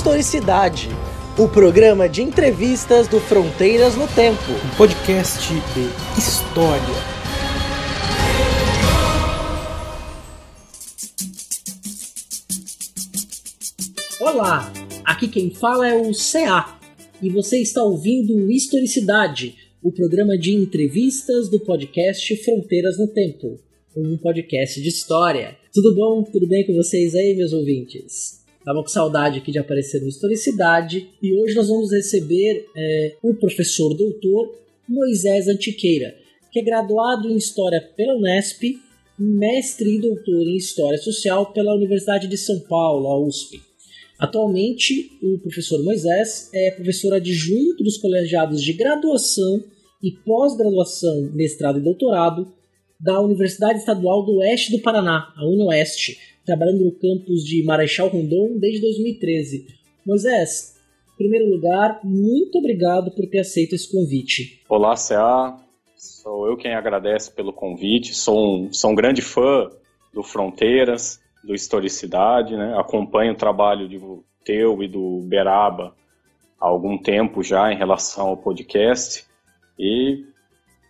Historicidade, o programa de entrevistas do Fronteiras no Tempo. Um podcast de história. Olá, aqui quem fala é o CA e você está ouvindo Historicidade, o programa de entrevistas do podcast Fronteiras no Tempo, um podcast de história. Tudo bom? Tudo bem com vocês aí, meus ouvintes? Tava com saudade aqui de aparecer no Historicidade e hoje nós vamos receber é, o professor doutor Moisés Antiqueira, que é graduado em História pela Unesp, mestre e doutor em História Social pela Universidade de São Paulo, a USP. Atualmente, o professor Moisés é professor adjunto dos colegiados de graduação e pós-graduação, mestrado e doutorado da Universidade Estadual do Oeste do Paraná, a UniOeste, trabalhando no campus de Marechal Rondon desde 2013. Moisés, em primeiro lugar, muito obrigado por ter aceito esse convite. Olá, CA. Sou eu quem agradece pelo convite. Sou um, sou um grande fã do Fronteiras, do Historicidade, né? Acompanho o trabalho de teu e do Beraba há algum tempo já em relação ao podcast e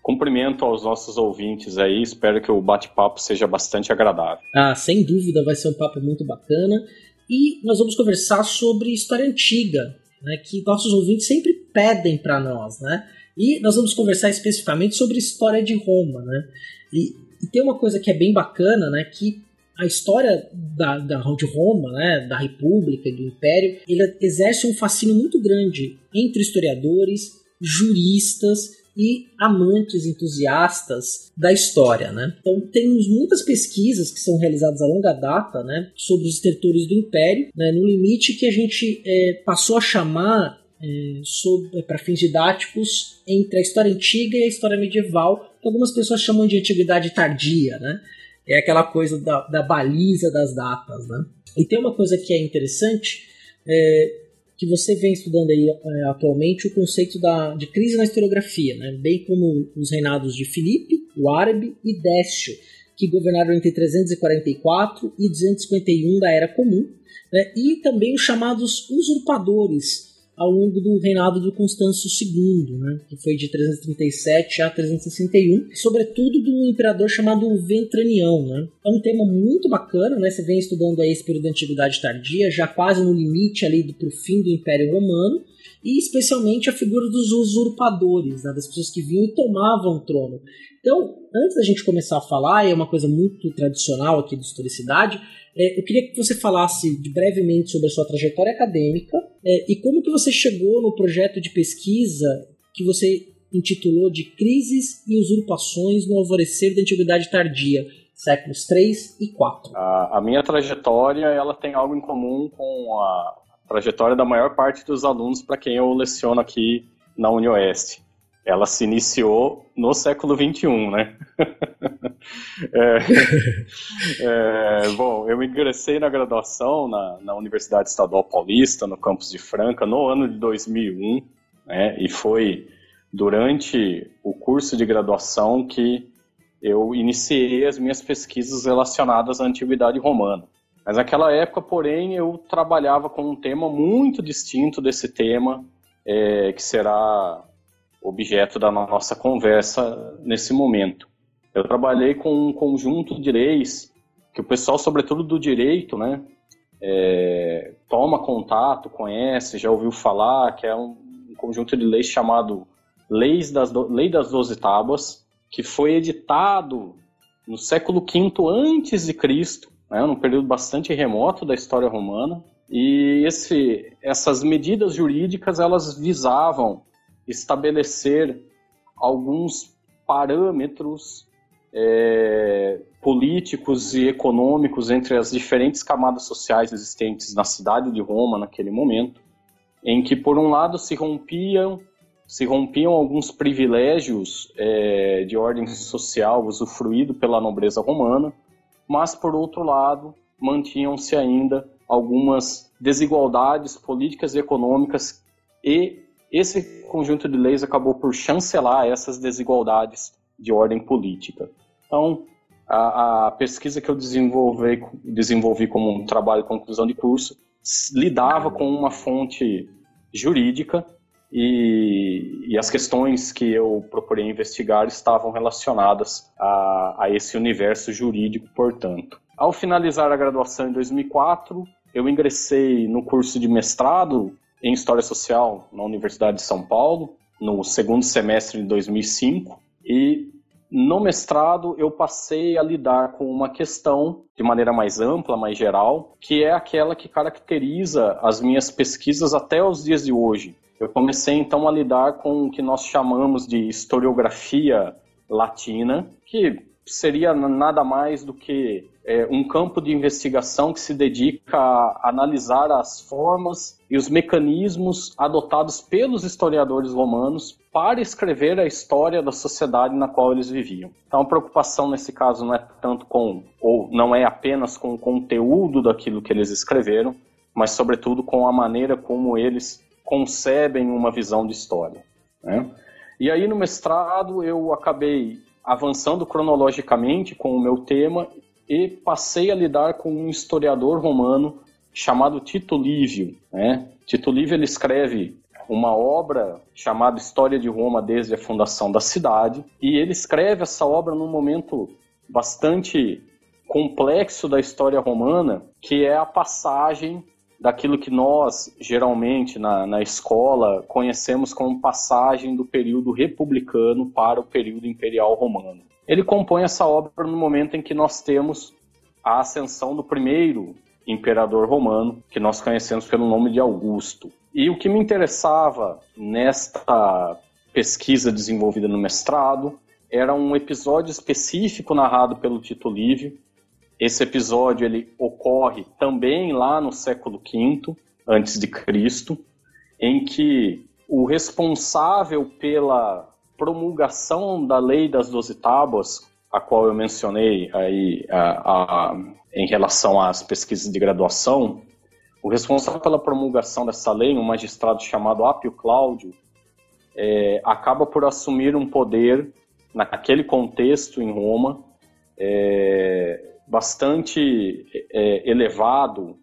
Cumprimento aos nossos ouvintes aí, espero que o bate-papo seja bastante agradável. Ah, sem dúvida, vai ser um papo muito bacana. E nós vamos conversar sobre história antiga, né, que nossos ouvintes sempre pedem para nós, né? E nós vamos conversar especificamente sobre história de Roma, né? E, e, tem uma coisa que é bem bacana, né? Que a história da, da, de Roma, né, da República, do Império, ele exerce um fascínio muito grande entre historiadores, juristas e amantes entusiastas da história, né? Então temos muitas pesquisas que são realizadas a longa data, né, sobre os territórios do Império, né, no limite que a gente é, passou a chamar é, é para fins didáticos entre a história antiga e a história medieval, que algumas pessoas chamam de antiguidade tardia, né? É aquela coisa da, da baliza das datas, né? E tem uma coisa que é interessante, é, que você vem estudando aí é, atualmente o conceito da, de crise na historiografia, né? bem como os reinados de Filipe, o Árabe e Décio, que governaram entre 344 e 251 da Era Comum, né? e também os chamados usurpadores, ao longo do reinado do Constâncio II, né, que foi de 337 a 361, sobretudo do imperador chamado Ventranião. Né. É um tema muito bacana, né, você vem estudando aí esse período da Antiguidade Tardia, já quase no limite ali do pro fim do Império Romano, e especialmente a figura dos usurpadores, né, das pessoas que vinham e tomavam o trono. Então, antes da gente começar a falar, e é uma coisa muito tradicional aqui de historicidade, eu queria que você falasse brevemente sobre a sua trajetória acadêmica é, e como que você chegou no projeto de pesquisa que você intitulou de Crises e Usurpações no Alvorecer da Antiguidade Tardia, séculos 3 e 4. A, a minha trajetória ela tem algo em comum com a trajetória da maior parte dos alunos para quem eu leciono aqui na UniOeste ela se iniciou no século XXI, né? é, é, bom, eu ingressei na graduação na, na, Universidade Estadual Paulista, no campus de Franca, no ano de 2001, né? E foi durante o curso de graduação que eu iniciei as minhas pesquisas relacionadas à antiguidade romana. Mas naquela época, porém, eu trabalhava com um tema muito distinto desse tema, é, que será objeto da nossa conversa nesse momento. Eu trabalhei com um conjunto de leis que o pessoal, sobretudo do direito, né, é, toma contato, conhece, já ouviu falar, que é um, um conjunto de leis chamado Leis das do, Lei das Doze Tábuas, que foi editado no século V antes de Cristo, né, num período bastante remoto da história romana. E esse, essas medidas jurídicas elas visavam estabelecer alguns parâmetros é, políticos e econômicos entre as diferentes camadas sociais existentes na cidade de Roma naquele momento, em que por um lado se rompiam se rompiam alguns privilégios é, de ordem social usufruído pela nobreza romana, mas por outro lado mantinham-se ainda algumas desigualdades políticas e econômicas e esse conjunto de leis acabou por chancelar essas desigualdades de ordem política. Então, a, a pesquisa que eu desenvolvi, desenvolvi como um trabalho de conclusão de curso lidava com uma fonte jurídica e, e, as questões que eu procurei investigar estavam relacionadas a, a esse universo jurídico, portanto. Ao finalizar a graduação em 2004, eu ingressei no curso de mestrado em História Social na Universidade de São Paulo, no segundo semestre de 2005, e no mestrado eu passei a lidar com uma questão de maneira mais ampla, mais geral, que é aquela que caracteriza as minhas pesquisas até os dias de hoje. Eu comecei então a lidar com o que nós chamamos de historiografia latina, que seria nada mais do que é, um campo de investigação que se dedica a analisar as formas e os mecanismos adotados pelos historiadores romanos para escrever a história da sociedade na qual eles viviam. Então a preocupação nesse caso não é tanto com, ou não é apenas com o conteúdo daquilo que eles escreveram, mas sobretudo com a maneira como eles concebem uma visão de história. Né? E aí no mestrado eu acabei avançando cronologicamente com o meu tema e passei a lidar com um historiador romano chamado Tito Livio. Né? Tito Livio ele escreve uma obra chamada História de Roma desde a fundação da cidade e ele escreve essa obra num momento bastante complexo da história romana, que é a passagem daquilo que nós, geralmente, na, na escola, conhecemos como passagem do período republicano para o período imperial romano. Ele compõe essa obra no momento em que nós temos a ascensão do primeiro imperador romano, que nós conhecemos pelo nome de Augusto. E o que me interessava nesta pesquisa desenvolvida no mestrado era um episódio específico narrado pelo Tito Livio, esse episódio ele ocorre também lá no século V antes de Cristo, em que o responsável pela promulgação da lei das doze tábuas, a qual eu mencionei aí a, a, em relação às pesquisas de graduação, o responsável pela promulgação dessa lei, um magistrado chamado Apio Cláudio, é, acaba por assumir um poder naquele contexto em Roma é, bastante é, elevado,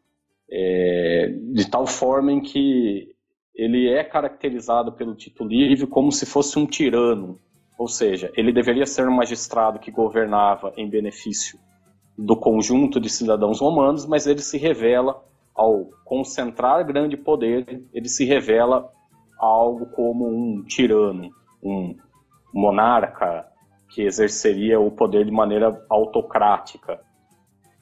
é, de tal forma em que ele é caracterizado pelo Tito Livre como se fosse um tirano, ou seja, ele deveria ser um magistrado que governava em benefício do conjunto de cidadãos romanos, mas ele se revela, ao concentrar grande poder, ele se revela algo como um tirano, um monarca que exerceria o poder de maneira autocrática.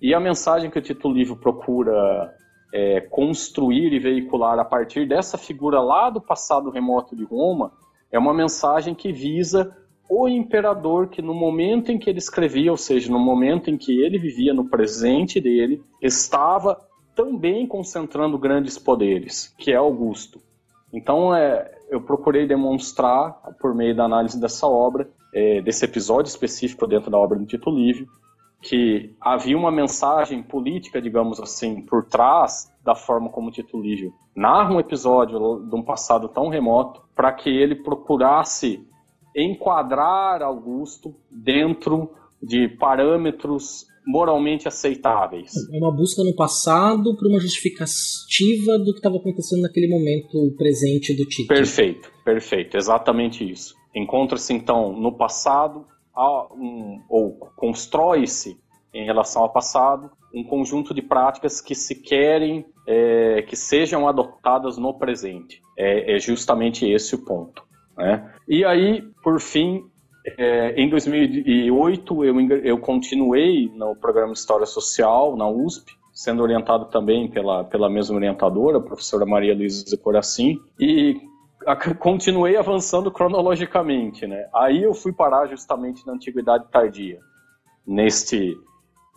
E a mensagem que o Tito Livre procura é, construir e veicular a partir dessa figura lá do passado remoto de Roma é uma mensagem que visa o imperador que no momento em que ele escrevia, ou seja, no momento em que ele vivia no presente dele, estava também concentrando grandes poderes, que é Augusto. Então, é, eu procurei demonstrar, por meio da análise dessa obra, é, desse episódio específico dentro da obra do Tito Livre, que havia uma mensagem política, digamos assim, por trás da forma como Tito Livio narra um episódio de um passado tão remoto, para que ele procurasse enquadrar Augusto dentro de parâmetros moralmente aceitáveis. É uma busca no passado para uma justificativa do que estava acontecendo naquele momento presente do Tito. Perfeito, perfeito, exatamente isso. Encontra-se então no passado um, ou constrói-se em relação ao passado um conjunto de práticas que se querem é, que sejam adotadas no presente. É, é justamente esse o ponto. Né? E aí, por fim, é, em 2008 eu, eu continuei no programa de História Social na USP, sendo orientado também pela, pela mesma orientadora, a professora Maria Luísa Coracim, e continuei avançando cronologicamente, né? Aí eu fui parar justamente na Antiguidade Tardia, neste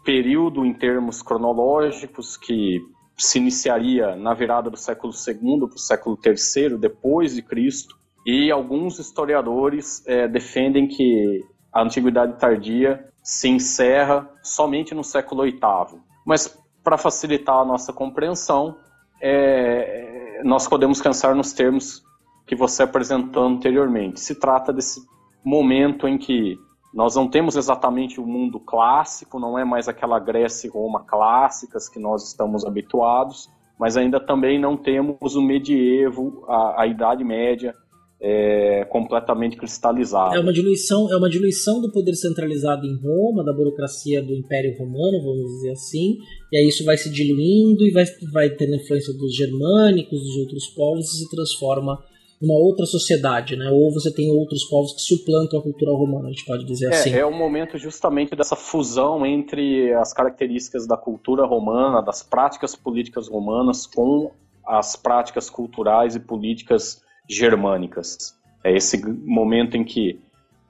período em termos cronológicos que se iniciaria na virada do século II para o século III depois de Cristo, e alguns historiadores é, defendem que a Antiguidade Tardia se encerra somente no século VIII. Mas para facilitar a nossa compreensão, é, nós podemos pensar nos termos que você apresentou anteriormente. Se trata desse momento em que nós não temos exatamente o mundo clássico, não é mais aquela Grécia e Roma clássicas que nós estamos habituados, mas ainda também não temos o medievo, a, a Idade Média, é, completamente cristalizada. É uma diluição, é uma diluição do poder centralizado em Roma, da burocracia do Império Romano, vamos dizer assim, e aí isso vai se diluindo e vai, vai tendo influência dos germânicos, dos outros povos e se transforma numa outra sociedade, né? Ou você tem outros povos que suplantam a cultura romana, a gente pode dizer é, assim. É o momento justamente dessa fusão entre as características da cultura romana, das práticas políticas romanas com as práticas culturais e políticas germânicas. É esse momento em que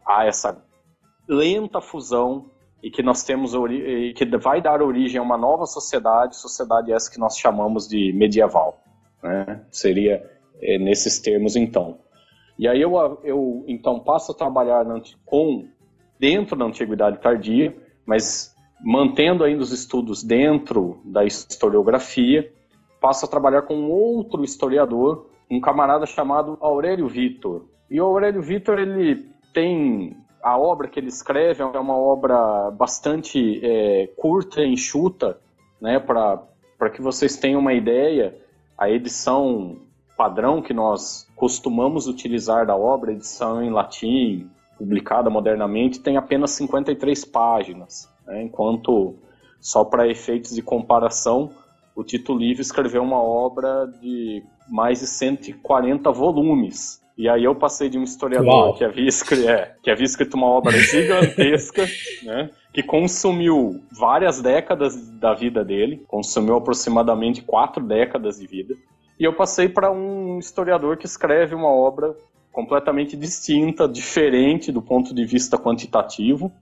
há essa lenta fusão e que nós temos e que vai dar origem a uma nova sociedade, sociedade essa que nós chamamos de medieval. Né? Seria é, nesses termos então. E aí eu, eu então passo a trabalhar com dentro da antiguidade tardia, mas mantendo ainda os estudos dentro da historiografia, passo a trabalhar com outro historiador um camarada chamado Aurélio Vitor. E o Aurélio Vitor, ele tem a obra que ele escreve é uma obra bastante é, curta enxuta, né, para que vocês tenham uma ideia, a edição padrão que nós costumamos utilizar da obra, edição em latim, publicada modernamente, tem apenas 53 páginas, né, enquanto, só para efeitos de comparação, o Tito Livre escreveu uma obra de mais de 140 volumes. E aí eu passei de um historiador que havia, escrito, é, que havia escrito uma obra gigantesca, né, que consumiu várias décadas da vida dele, consumiu aproximadamente quatro décadas de vida, e eu passei para um historiador que escreve uma obra completamente distinta, diferente do ponto de vista quantitativo,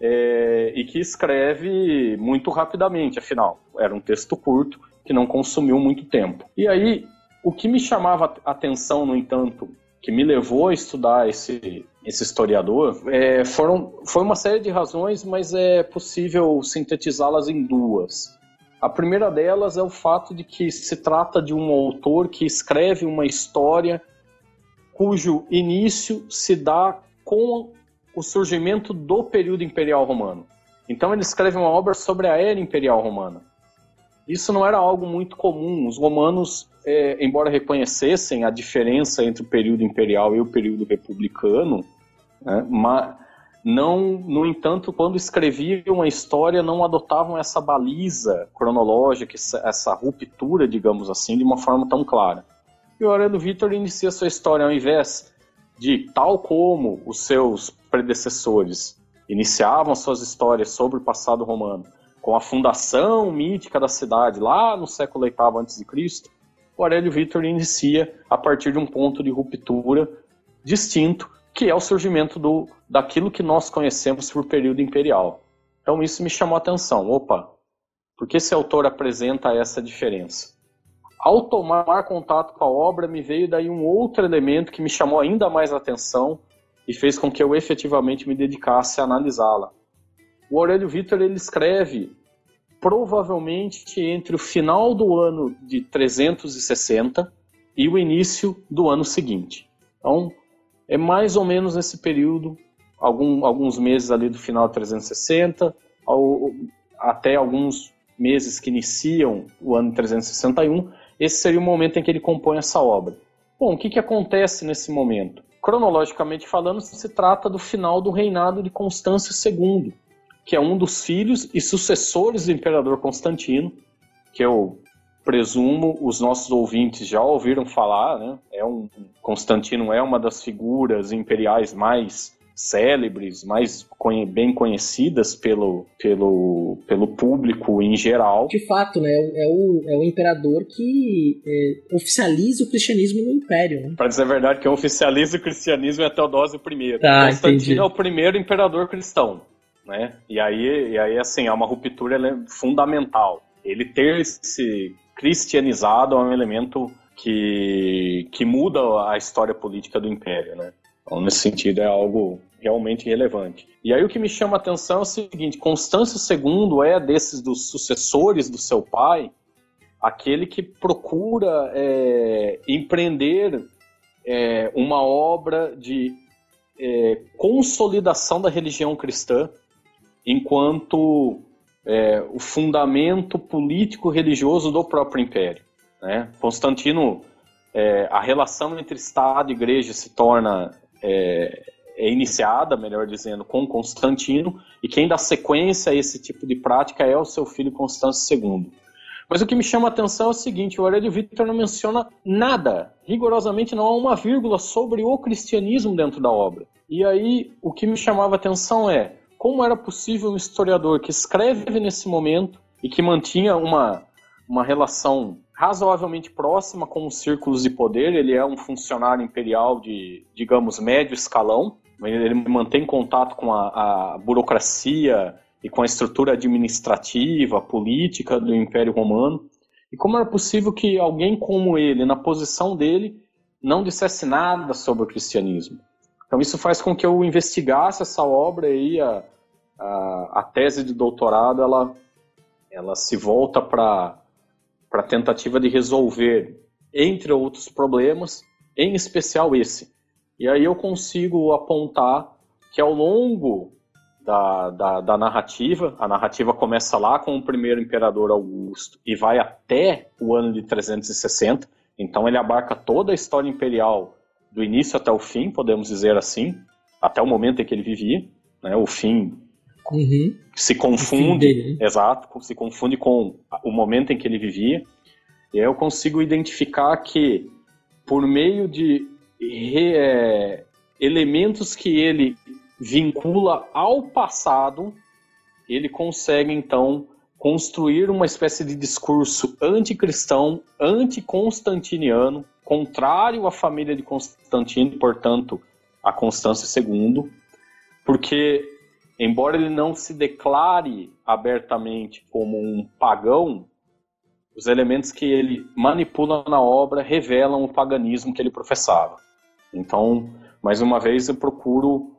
é, e que escreve muito rapidamente, afinal, era um texto curto que não consumiu muito tempo. E aí, o que me chamava a atenção, no entanto, que me levou a estudar esse, esse historiador, é, foram, foi uma série de razões, mas é possível sintetizá-las em duas. A primeira delas é o fato de que se trata de um autor que escreve uma história cujo início se dá com o surgimento do período imperial romano. Então ele escreve uma obra sobre a era imperial romana. Isso não era algo muito comum. Os romanos, é, embora reconhecessem a diferença entre o período imperial e o período republicano, né, mas não, no entanto, quando escreviam uma história, não adotavam essa baliza cronológica, essa, ruptura, digamos assim, de uma forma tão clara. E o Aurélio Vitor inicia sua história ao invés de, tal como os seus predecessores iniciavam suas histórias sobre o passado romano, com a fundação mítica da cidade lá no século VIII a.C., o Aurélio Victor inicia a partir de um ponto de ruptura distinto, que é o surgimento do, daquilo que nós conhecemos por período imperial. Então isso me chamou a atenção. Opa, por que esse autor apresenta essa diferença? Ao tomar contato com a obra, me veio daí um outro elemento que me chamou ainda mais a atenção e fez com que eu efetivamente me dedicasse a analisá-la. O Aurélio Vitor ele escreve provavelmente entre o final do ano de 360 e o início do ano seguinte. Então, é mais ou menos nesse período, algum, alguns meses ali do final de 360, ao, até alguns meses que iniciam o ano de 361, esse seria o momento em que ele compõe essa obra. Bom, o que, que acontece nesse momento? cronologicamente falando, se trata do final do reinado de Constâncio II, que é um dos filhos e sucessores do imperador Constantino, que eu presumo os nossos ouvintes já ouviram falar, né? É um Constantino é uma das figuras imperiais mais célebres, mais bem conhecidas pelo, pelo, pelo público em geral. De fato, né? É o, é o imperador que é, oficializa o cristianismo no império. Né? Para dizer a verdade, quem oficializa o cristianismo é Teodósio I. Tá, Constantino entendi. é o primeiro imperador cristão. Né? E aí, e aí assim, é uma ruptura é fundamental. Ele ter se cristianizado é um elemento que, que muda a história política do império, né? Então, nesse sentido, é algo realmente relevante. E aí o que me chama a atenção é o seguinte: Constâncio II é desses dos sucessores do seu pai, aquele que procura é, empreender é, uma obra de é, consolidação da religião cristã enquanto é, o fundamento político-religioso do próprio império. Né? Constantino, é, a relação entre Estado e Igreja se torna é, é iniciada, melhor dizendo, com Constantino, e quem dá sequência a esse tipo de prática é o seu filho Constâncio II. Mas o que me chama a atenção é o seguinte: o Aurélio Victor não menciona nada, rigorosamente não há uma vírgula sobre o cristianismo dentro da obra. E aí o que me chamava a atenção é como era possível um historiador que escreve nesse momento e que mantinha uma, uma relação razoavelmente próxima com os círculos de poder. Ele é um funcionário imperial de, digamos, médio escalão. Ele mantém contato com a, a burocracia e com a estrutura administrativa, política do Império Romano. E como era possível que alguém como ele, na posição dele, não dissesse nada sobre o cristianismo? Então isso faz com que eu investigasse essa obra e a, a, a tese de doutorado ela, ela se volta para a tentativa de resolver, entre outros problemas, em especial esse. E aí eu consigo apontar que ao longo da, da, da, narrativa. A narrativa começa lá com o primeiro imperador Augusto e vai até o ano de 360. Então ele abarca toda a história imperial do início até o fim, podemos dizer assim, até o momento em que ele vivia. Né? O fim uhum. se confunde, dele, né? exato, se confunde com o momento em que ele vivia. E aí eu consigo identificar que por meio de re, é, elementos que ele vincula ao passado, ele consegue então construir uma espécie de discurso anticristão, anticonstantiniano, contrário à família de Constantino, portanto, a Constância II, porque embora ele não se declare abertamente como um pagão, os elementos que ele manipula na obra revelam o paganismo que ele professava. Então, mais uma vez, eu procuro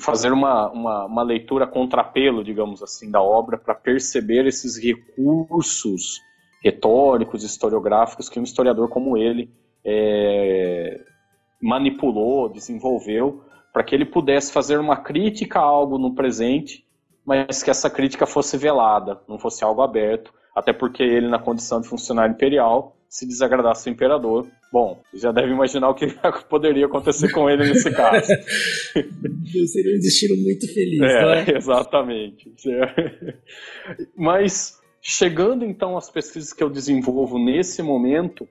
fazer uma, uma, uma leitura contrapelo, digamos assim, da obra para perceber esses recursos retóricos, historiográficos que um historiador como ele é, manipulou, desenvolveu, para que ele pudesse fazer uma crítica a algo no presente, mas que essa crítica fosse velada, não fosse algo aberto, até porque ele, na condição de funcionário imperial, se desagradasse o imperador, bom, já deve imaginar o que poderia acontecer com ele nesse caso. Seria um destino muito feliz, é, não é? Exatamente. Mas, chegando então às pesquisas que eu desenvolvo nesse momento,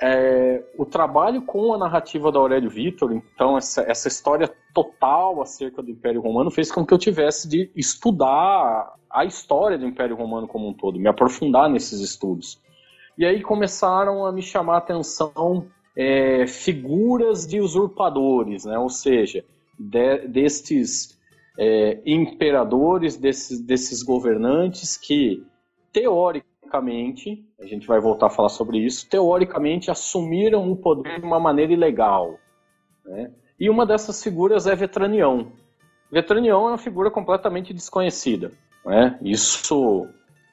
é, o trabalho com a narrativa da Aurélio Vitor, então essa, essa história total acerca do Império Romano, fez com que eu tivesse de estudar a história do Império Romano como um todo, me aprofundar nesses estudos. E aí começaram a me chamar a atenção é, figuras de usurpadores, né? ou seja, de, destes é, imperadores, desses, desses governantes que, teoricamente, a gente vai voltar a falar sobre isso, teoricamente assumiram o poder de uma maneira ilegal. Né? E uma dessas figuras é Vetranião. Vetranião é uma figura completamente desconhecida. Né? Isso,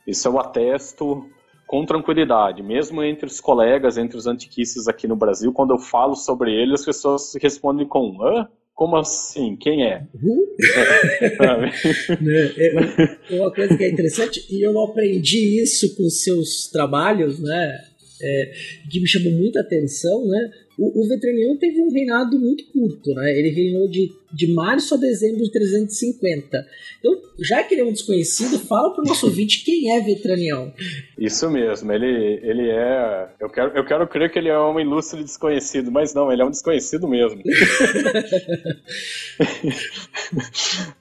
isso eu atesto com tranquilidade, mesmo entre os colegas, entre os antiquistas aqui no Brasil, quando eu falo sobre ele, as pessoas respondem com hã? Como assim? Quem é? Uhum. Né, é, uma coisa que é interessante, e eu aprendi isso com seus trabalhos, né? É, que me chamou muita atenção, né? O, o Vetranião teve um reinado muito curto, né? Ele reinou de, de março a dezembro de 350. Então, já que ele é um desconhecido, fala para o nosso ouvinte quem é Vetranião. Isso mesmo, ele, ele é. Eu quero, eu quero crer que ele é um ilustre desconhecido, mas não, ele é um desconhecido mesmo.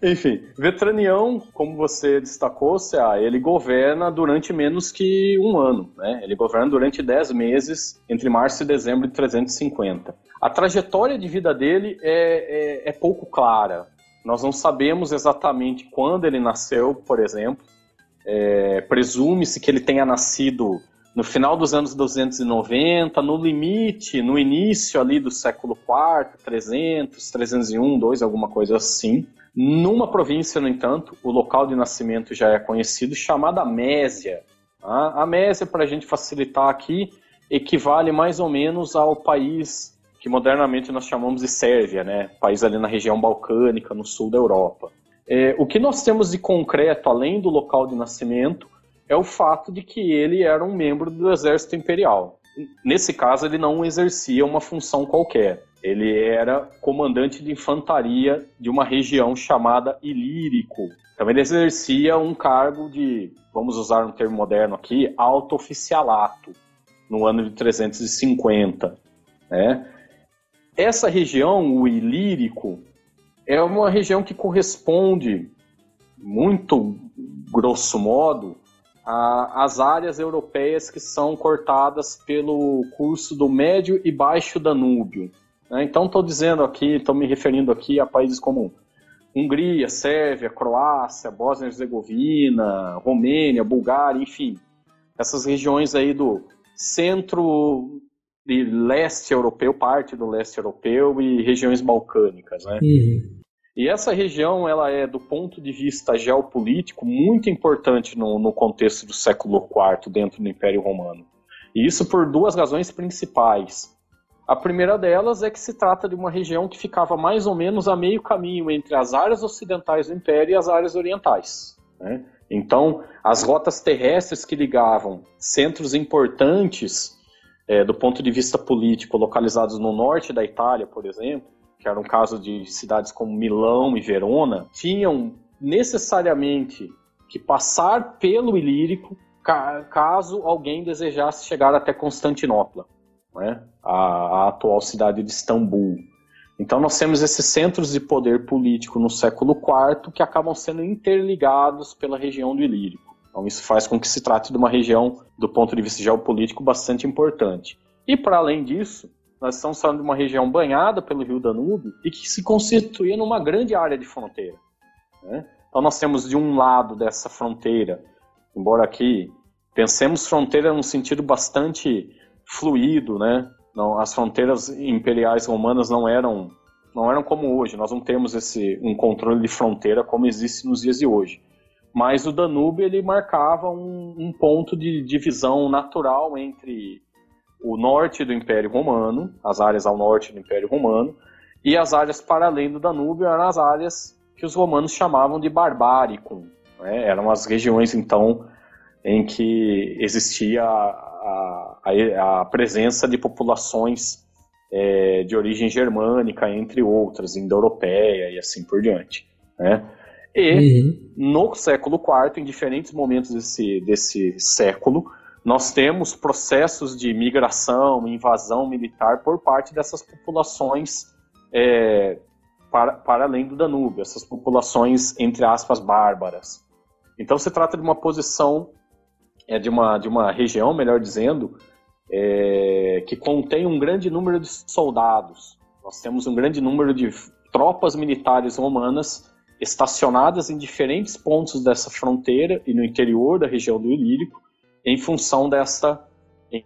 Enfim, Vetranião, como você destacou, Cea, ele governa durante menos que um ano, né? Ele governa durante 10 meses, entre março e dezembro de 350. 50. A trajetória de vida dele é, é, é pouco clara. Nós não sabemos exatamente quando ele nasceu, por exemplo. É, Presume-se que ele tenha nascido no final dos anos 290, no limite, no início ali do século IV, 300, 301, 2, alguma coisa assim. Numa província, no entanto, o local de nascimento já é conhecido, chamada Mésia. Tá? A Mésia, para a gente facilitar aqui, equivale mais ou menos ao país que modernamente nós chamamos de Sérvia, né? País ali na região balcânica, no sul da Europa. É, o que nós temos de concreto, além do local de nascimento, é o fato de que ele era um membro do exército imperial. Nesse caso, ele não exercia uma função qualquer. Ele era comandante de infantaria de uma região chamada Ilírico. Então ele exercia um cargo de, vamos usar um termo moderno aqui, alto oficialato, no ano de 350. Né? Essa região, o Ilírico, é uma região que corresponde, muito grosso modo, às áreas europeias que são cortadas pelo curso do Médio e Baixo Danúbio. Né? Então, estou dizendo aqui, estou me referindo aqui a países como Hungria, Sérvia, Croácia, Bósnia e Herzegovina, Romênia, Bulgária, enfim. Essas regiões aí do centro e leste europeu, parte do leste europeu e regiões balcânicas, né? Uhum. E essa região, ela é, do ponto de vista geopolítico, muito importante no, no contexto do século IV dentro do Império Romano. E isso por duas razões principais. A primeira delas é que se trata de uma região que ficava mais ou menos a meio caminho entre as áreas ocidentais do Império e as áreas orientais. Né? Então, as rotas terrestres que ligavam centros importantes é, do ponto de vista político localizados no norte da Itália, por exemplo, que era um caso de cidades como Milão e Verona, tinham necessariamente que passar pelo Ilírico caso alguém desejasse chegar até Constantinopla né, a, a atual cidade de Istambul. Então nós temos esses centros de poder político no século IV que acabam sendo interligados pela região do Ilírico. Então isso faz com que se trate de uma região, do ponto de vista geopolítico, bastante importante. E para além disso, nós estamos falando de uma região banhada pelo rio Danúbio e que se constituía numa grande área de fronteira. Né? Então nós temos de um lado dessa fronteira, embora aqui pensemos fronteira num sentido bastante fluido, né? Não, as fronteiras imperiais romanas não eram não eram como hoje. Nós não temos esse um controle de fronteira como existe nos dias de hoje. Mas o Danúbio ele marcava um, um ponto de divisão natural entre o norte do Império Romano, as áreas ao norte do Império Romano, e as áreas para além do Danúbio eram as áreas que os romanos chamavam de Barbaricum. Né? Eram as regiões, então, em que existia a, a, a presença de populações é, de origem germânica, entre outras, indo-europeia e assim por diante. Né? E uhum. no século IV, em diferentes momentos desse, desse século, nós temos processos de migração, invasão militar por parte dessas populações é, para, para além do Danúbio, essas populações, entre aspas, bárbaras. Então se trata de uma posição é de uma, de uma região, melhor dizendo, é, que contém um grande número de soldados. Nós temos um grande número de tropas militares romanas estacionadas em diferentes pontos dessa fronteira e no interior da região do Ilírico, em função dessa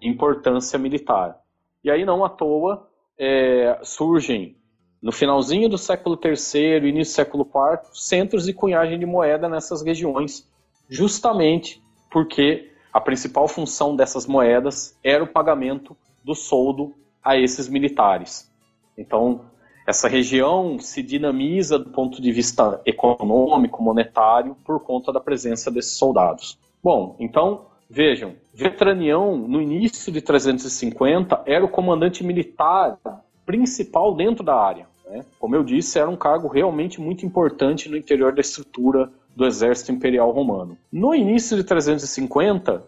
importância militar. E aí, não à toa, é, surgem, no finalzinho do século III, início do século IV, centros de cunhagem de moeda nessas regiões, justamente porque a principal função dessas moedas era o pagamento do soldo a esses militares. Então, essa região se dinamiza do ponto de vista econômico, monetário, por conta da presença desses soldados. Bom, então, vejam, Vetranião, no início de 350, era o comandante militar principal dentro da área. Né? Como eu disse, era um cargo realmente muito importante no interior da estrutura do exército imperial romano. No início de 350,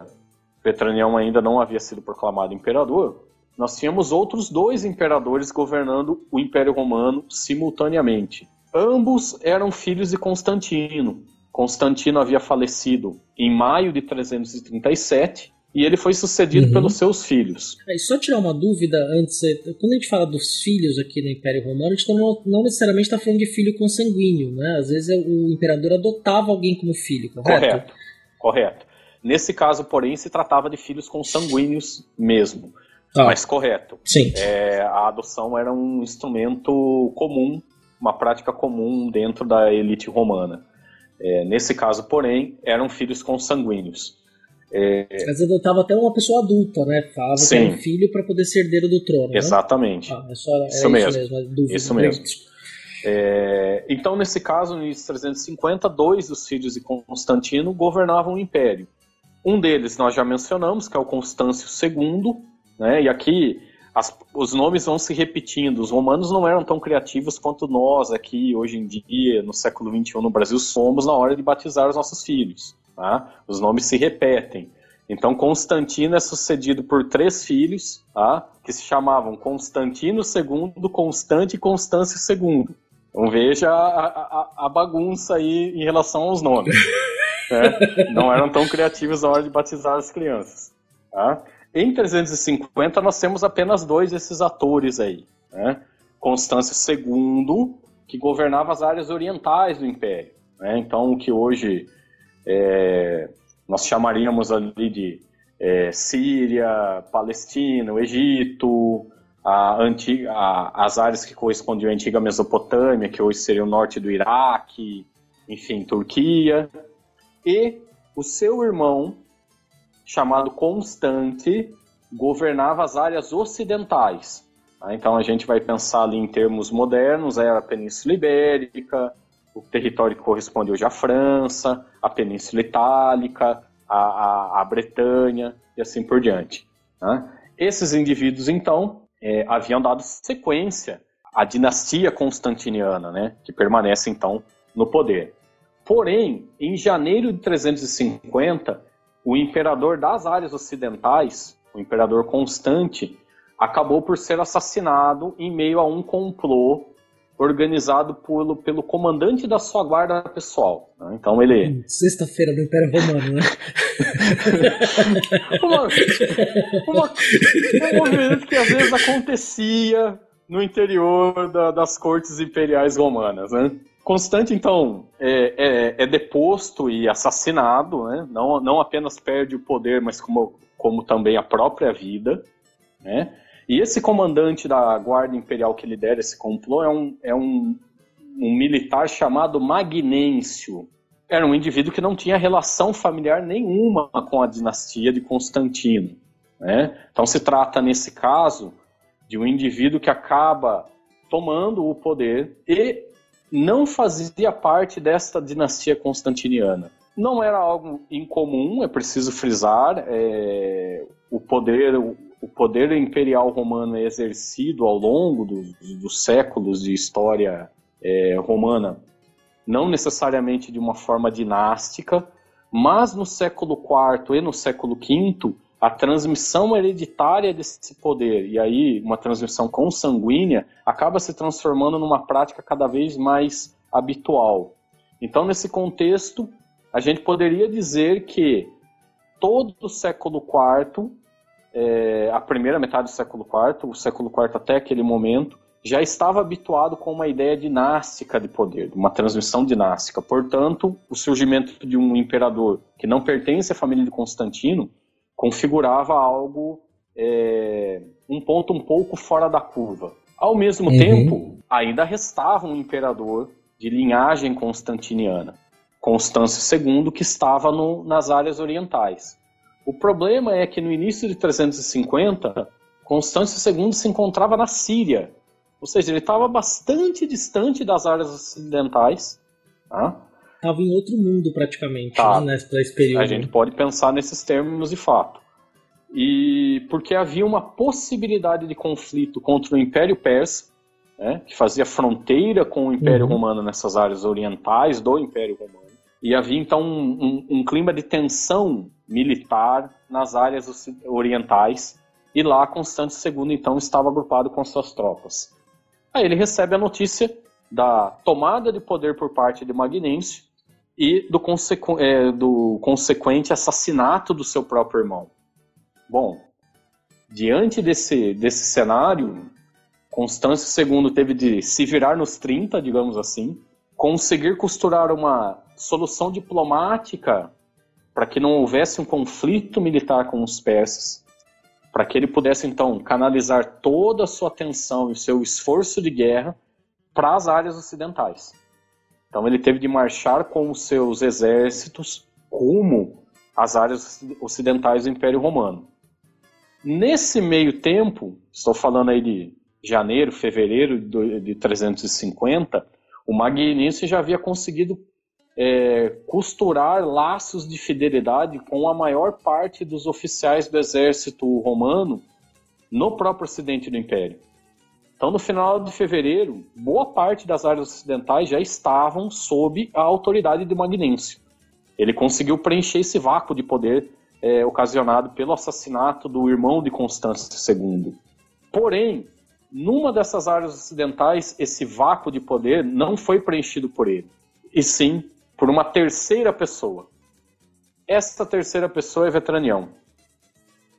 Petranião ainda não havia sido proclamado imperador, nós tínhamos outros dois imperadores governando o Império Romano simultaneamente. Ambos eram filhos de Constantino. Constantino havia falecido em maio de 337 e ele foi sucedido uhum. pelos seus filhos. É, só tirar uma dúvida antes, é, quando a gente fala dos filhos aqui no Império Romano, a gente não, não necessariamente está falando de filho consanguíneo, né? Às vezes é, o imperador adotava alguém como filho, correto? Correto, correto. Nesse caso, porém, se tratava de filhos consanguíneos mesmo. Ah, mas correto. Sim. É, a adoção era um instrumento comum, uma prática comum dentro da elite romana. É, nesse caso, porém, eram filhos consanguíneos. É... Mas adotava até uma pessoa adulta, né? Falava Sim. que era um filho para poder ser herdeiro do trono. Né? Exatamente. Ah, é é isso, mesmo. Isso mesmo. Dúvida, isso mesmo. É, então, nesse caso, no início de 350, dois dos filhos de Constantino governavam o império. Um deles nós já mencionamos, que é o Constâncio II, né? E aqui as, os nomes vão se repetindo. Os romanos não eram tão criativos quanto nós aqui, hoje em dia, no século XXI, no Brasil, somos na hora de batizar os nossos filhos. Tá? Os nomes se repetem. Então, Constantino é sucedido por três filhos, tá? que se chamavam Constantino II, Constante e Constâncio II. Então, veja a, a, a bagunça aí em relação aos nomes. né? Não eram tão criativos na hora de batizar as crianças. Tá? Em 350 nós temos apenas dois desses atores aí, né? Constâncio II, que governava as áreas orientais do Império, né? Então o que hoje é, nós chamaríamos ali de é, Síria, Palestina, Egito, a antiga, a, as áreas que correspondiam à antiga Mesopotâmia, que hoje seria o norte do Iraque, enfim, Turquia, e o seu irmão chamado Constante governava as áreas ocidentais. Tá? Então a gente vai pensar ali em termos modernos, era a Península Ibérica, o território que corresponde hoje à França, a Península Itálica, a, a, a Bretanha e assim por diante. Tá? Esses indivíduos, então, é, haviam dado sequência à dinastia constantiniana, né, que permanece, então, no poder. Porém, em janeiro de 350, o imperador das áreas ocidentais, o imperador Constante, acabou por ser assassinado em meio a um complô organizado pelo, pelo comandante da sua guarda pessoal. Né? Então ele. Hum, sexta-feira do Império Romano, né? uma, uma, um movimento que às vezes acontecia no interior da, das cortes imperiais romanas, né? Constante, então, é, é, é, deposto e assassinado, né? não, não apenas perde o poder, mas como, como também a própria vida. Né? E esse comandante da Guarda Imperial que lidera esse complô é um, é um, um militar chamado Magnêncio. Era um indivíduo que não tinha relação familiar nenhuma com a dinastia de Constantino. Né? Então se trata, nesse caso, de um indivíduo que acaba tomando o poder e não fazia parte desta dinastia constantiniana. Não era algo incomum, é preciso frisar. É, o poder o poder imperial romano é exercido ao longo dos, dos séculos de história é, romana, não necessariamente de uma forma dinástica, mas no século IV e no século V a transmissão hereditária desse poder, e aí uma transmissão consanguínea, acaba se transformando numa prática cada vez mais habitual. Então, nesse contexto, a gente poderia dizer que todo o século IV, é, a primeira metade do século IV, o século IV até aquele momento, já estava habituado com uma ideia dinástica de poder, uma transmissão dinástica. Portanto, o surgimento de um imperador que não pertence à família de Constantino configurava algo, é, um ponto um pouco fora da curva. Ao mesmo uhum. tempo, ainda restava um imperador de linhagem constantiniana, Constâncio II, que estava no, nas áreas orientais. O problema é que no início de 350, Constâncio II se encontrava na Síria, ou seja, ele estava bastante distante das áreas ocidentais. Tá? estava em outro mundo praticamente tá. né, nesse período. A gente pode pensar nesses termos de fato. E porque havia uma possibilidade de conflito contra o Império Persa, né, que fazia fronteira com o Império uhum. Romano nessas áreas orientais do Império Romano. E havia então um, um, um clima de tensão militar nas áreas orientais. E lá Constante II então estava agrupado com suas tropas. Aí ele recebe a notícia da tomada de poder por parte de Magnêncio e do, consequ é, do consequente assassinato do seu próprio irmão. Bom, diante desse, desse cenário, Constâncio II teve de se virar nos 30, digamos assim, conseguir costurar uma solução diplomática para que não houvesse um conflito militar com os persas, para que ele pudesse então canalizar toda a sua atenção e seu esforço de guerra para as áreas ocidentais. Então ele teve de marchar com os seus exércitos rumo às áreas ocidentais do Império Romano. Nesse meio tempo, estou falando aí de janeiro, fevereiro de 350, o Magnense já havia conseguido é, costurar laços de fidelidade com a maior parte dos oficiais do exército romano no próprio ocidente do Império. Então, no final de fevereiro, boa parte das áreas ocidentais já estavam sob a autoridade de Magnêncio. Ele conseguiu preencher esse vácuo de poder é, ocasionado pelo assassinato do irmão de Constâncio II. Porém, numa dessas áreas ocidentais, esse vácuo de poder não foi preenchido por ele, e sim por uma terceira pessoa. Essa terceira pessoa é Vetranião.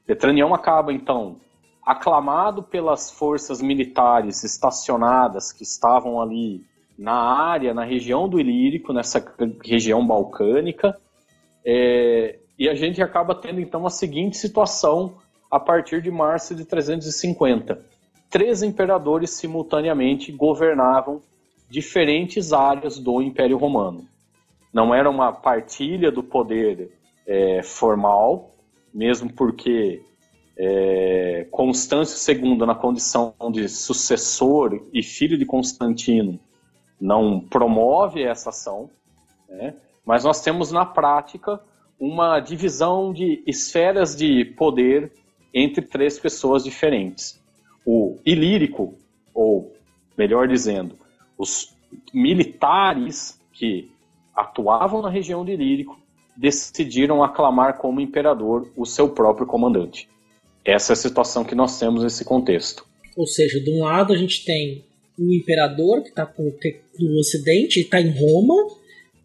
Vetranião acaba, então, aclamado pelas forças militares estacionadas que estavam ali na área, na região do Ilírico, nessa região balcânica, é, e a gente acaba tendo então a seguinte situação a partir de março de 350. Três imperadores simultaneamente governavam diferentes áreas do Império Romano. Não era uma partilha do poder é, formal, mesmo porque é, Constâncio II, na condição de sucessor e filho de Constantino, não promove essa ação, né? mas nós temos na prática uma divisão de esferas de poder entre três pessoas diferentes. O ilírico, ou melhor dizendo, os militares que atuavam na região de Ilírico decidiram aclamar como imperador o seu próprio comandante. Essa é a situação que nós temos nesse contexto. Ou seja, de um lado a gente tem um imperador que está no Ocidente, está em Roma,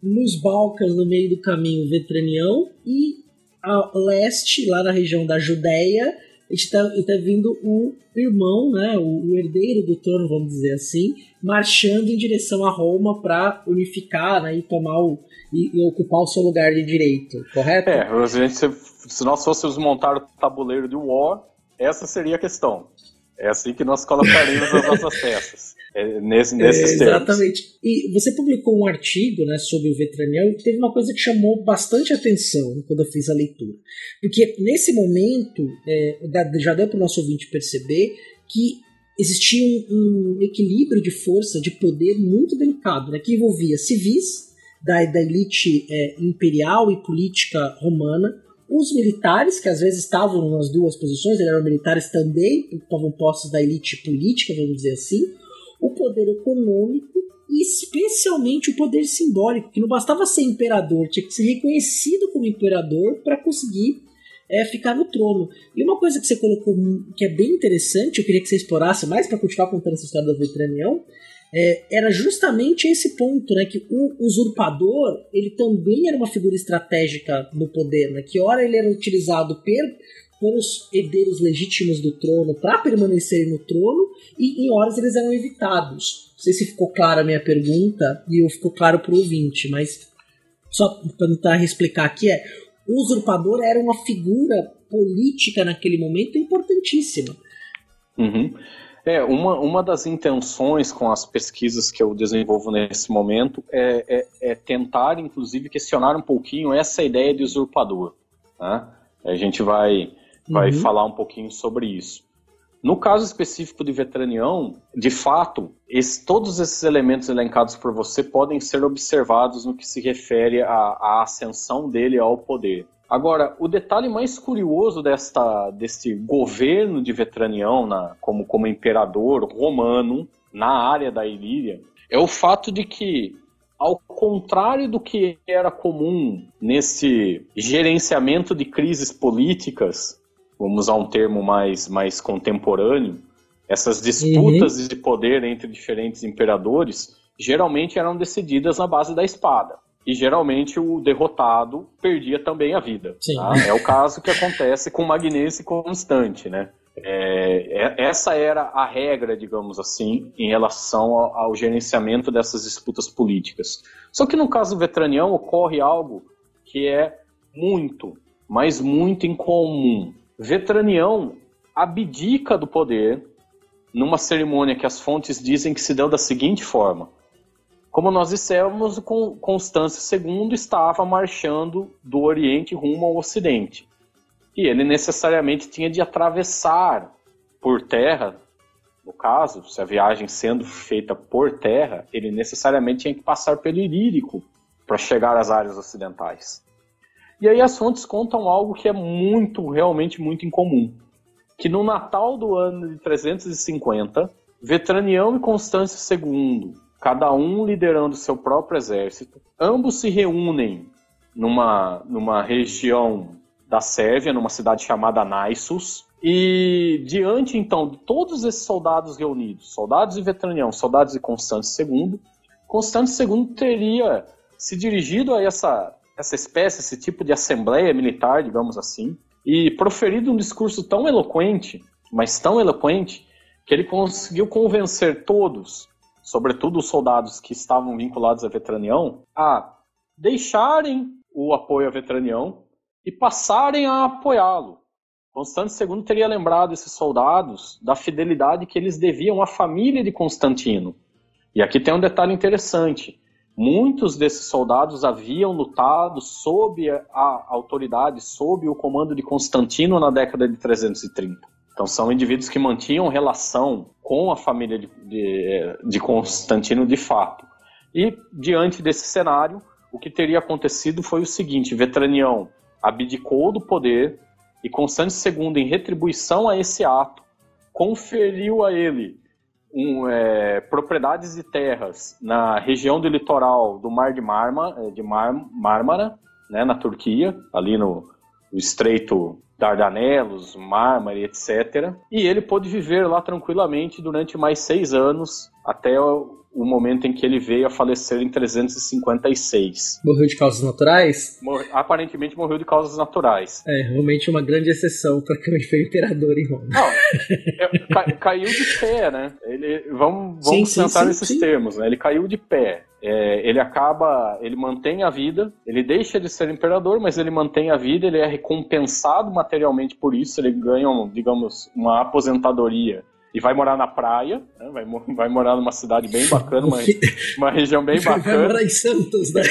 nos Balcãs, no meio do caminho, Vetranião, e a leste, lá na região da Judéia, está tá vindo o irmão, né, o, o, herdeiro do trono, vamos dizer assim, marchando em direção a Roma para unificar né, e tomar o, e, e, ocupar o seu lugar de direito, correto? É, gente, se nós fôssemos montar o tabuleiro de War, essa seria a questão. É assim que nós colocaríamos as nossas peças. É, nesse, nesses é, Exatamente. Termos. E você publicou um artigo né, sobre o Vetraniel e teve uma coisa que chamou bastante atenção né, quando eu fiz a leitura. Porque nesse momento, é, já deu para o nosso ouvinte perceber que existia um, um, equilíbrio de força, de poder muito delicado, né, que envolvia civis da, da elite é, imperial e política romana, os militares, que às vezes estavam nas duas posições, eram militares também, estavam postos da elite política, vamos dizer assim, o poder econômico e especialmente o poder simbólico, que não bastava ser imperador, tinha que ser reconhecido como imperador para conseguir é, ficar no trono. E uma coisa que você colocou que é bem interessante, eu queria que você explorasse mais para continuar contando essa história da Vetranião, é, era justamente esse ponto, né, que o usurpador ele também era uma figura estratégica no poder, né, que ora ele era utilizado per, pelos herdeiros legítimos do trono para permanecerem no trono e em horas eles eram evitados. Não sei se ficou clara a minha pergunta e ficou claro para o ouvinte, mas só para tentar explicar aqui é o usurpador era uma figura política naquele momento importantíssima. Uhum. É, uma, uma das intenções com as pesquisas que eu desenvolvo nesse momento é, é, é tentar, inclusive, questionar um pouquinho essa ideia de usurpador. Né? A gente vai, vai uhum. falar um pouquinho sobre isso. No caso específico de Vetranião, de fato, esse, todos esses elementos elencados por você podem ser observados no que se refere à, à ascensão dele ao poder. Agora, o detalhe mais curioso desta, deste governo de Vetranião, na, como, como imperador romano na área da Ilíria, é o fato de que, ao contrário do que era comum nesse gerenciamento de crises políticas, vamos usar um termo mais, mais contemporâneo, essas disputas uhum. de poder entre diferentes imperadores geralmente eram decididas na base da espada e geralmente o derrotado perdia também a vida. Tá? É o caso que acontece com Magnense Constante, né? É, é, essa era a regra, digamos assim, em relação ao, ao, gerenciamento dessas disputas políticas. Só que no caso vetraniano ocorre algo que é muito, mas muito incomum. Vetranião abdica do poder numa cerimônia que as fontes dizem que se deu da seguinte forma: como nós dissemos, Constâncio II estava marchando do Oriente rumo ao Ocidente. E ele necessariamente tinha de atravessar por terra, no caso, se a viagem sendo feita por terra, ele necessariamente tinha que passar pelo Irírico para chegar às áreas ocidentais. E aí as fontes contam algo que é muito, realmente muito incomum. Que no Natal do ano de 350, Vetranião e Constâncio II, cada um liderando seu próprio exército, ambos se reúnem numa, numa região da Sérvia, numa cidade chamada Naissus, e diante então de todos esses soldados reunidos, soldados de Vetranião, soldados de Constâncio II, Constâncio II teria se dirigido a essa essa espécie, esse tipo de assembleia militar, digamos assim, e proferido um discurso tão eloquente, mas tão eloquente, que ele conseguiu convencer todos, sobretudo os soldados que estavam vinculados à Vetranião, a deixarem o apoio à Vetranião e passarem a apoiá-lo. Constantino II teria lembrado esses soldados da fidelidade que eles deviam à família de Constantino. E aqui tem um detalhe interessante. Muitos desses soldados haviam lutado sob a autoridade, sob o comando de Constantino na década de 330. Então são indivíduos que mantinham relação com a família de, de, de Constantino de fato. E diante desse cenário, o que teria acontecido foi o seguinte: Vetranião abdicou do poder e Constantino II, em retribuição a esse ato, conferiu a ele um, é, propriedades de terras na região do litoral do Mar de, Marma, é, de Mar, Mármara, né, na Turquia, ali no, no Estreito Dardanelos, Mármara, etc. E ele pôde viver lá tranquilamente durante mais seis anos, até o momento em que ele veio a falecer em 356. Morreu de causas naturais? Mor aparentemente morreu de causas naturais. É, realmente uma grande exceção para quem foi imperador em Roma. Não, é, ca caiu de pé, né? Ele, vamos vamos sim, pensar sim, nesses sim. termos, né? Ele caiu de pé. É, ele acaba, ele mantém a vida, ele deixa de ser imperador, mas ele mantém a vida, ele é recompensado materialmente por isso, ele ganha, digamos, uma aposentadoria e vai morar na praia, né? vai, vai morar numa cidade bem bacana, uma, uma região bem bacana. Vai morar em Santos, né?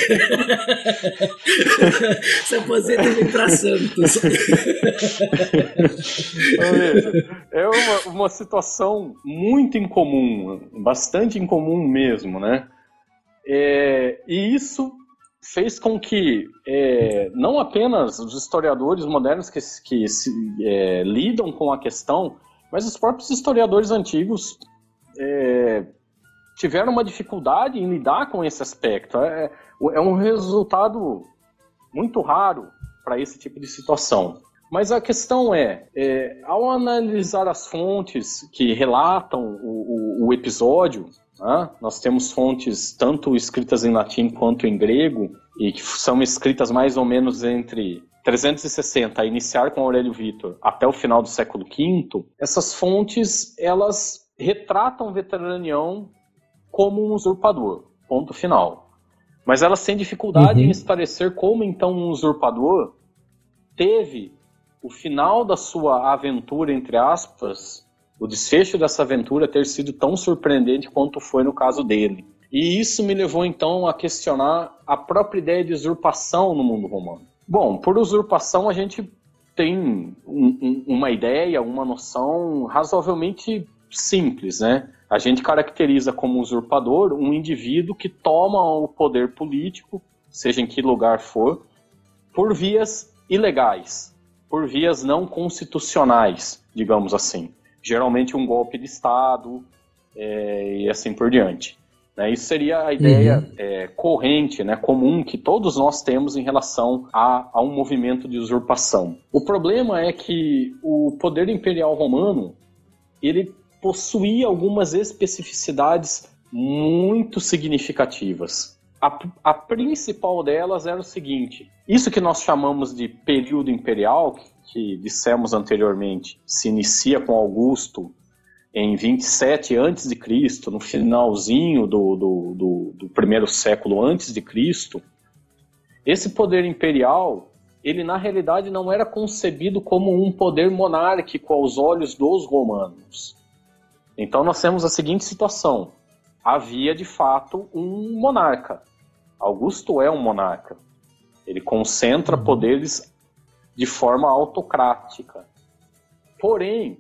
Se aposenta e vem pra Santos. é uma, uma situação muito incomum, bastante incomum mesmo, né? É, e isso fez com que é, não apenas os historiadores modernos que, que se, é, lidam com a questão mas os próprios historiadores antigos é, tiveram uma dificuldade em lidar com esse aspecto. É, é um resultado muito raro para esse tipo de situação. Mas a questão é, é, ao analisar as fontes que relatam o, o, o episódio, né, nós temos fontes tanto escritas em latim quanto em grego, e que são escritas mais ou menos entre 360, a iniciar com Aurélio Vitor, até o final do século V, essas fontes elas retratam Veteranião como um usurpador, ponto final. Mas elas têm dificuldade uhum. em esclarecer como então um usurpador teve o final da sua aventura, entre aspas, o desfecho dessa aventura ter sido tão surpreendente quanto foi no caso dele. E isso me levou então a questionar a própria ideia de usurpação no mundo romano. Bom, por usurpação a gente tem um, um, uma ideia, uma noção razoavelmente simples, né? A gente caracteriza como usurpador um indivíduo que toma o poder político, seja em que lugar for, por vias ilegais, por vias não constitucionais, digamos assim. Geralmente um golpe de Estado é, e assim por diante. Né? Isso seria a ideia uhum. é, corrente, né, comum que todos nós temos em relação a, a um movimento de usurpação. O problema é que o poder imperial romano ele possuía algumas especificidades muito significativas. A, a, principal delas era o seguinte: isso que nós chamamos de período imperial, que, que dissemos anteriormente, se inicia com Augusto em 27 antes de Cristo, no finalzinho do, do, do, do, primeiro século antes de Cristo, esse poder imperial, ele na realidade não era concebido como um poder monárquico aos olhos dos romanos. Então nós temos a seguinte situação: havia de fato um monarca. Augusto é um monarca. Ele concentra uhum. poderes de forma autocrática. Porém,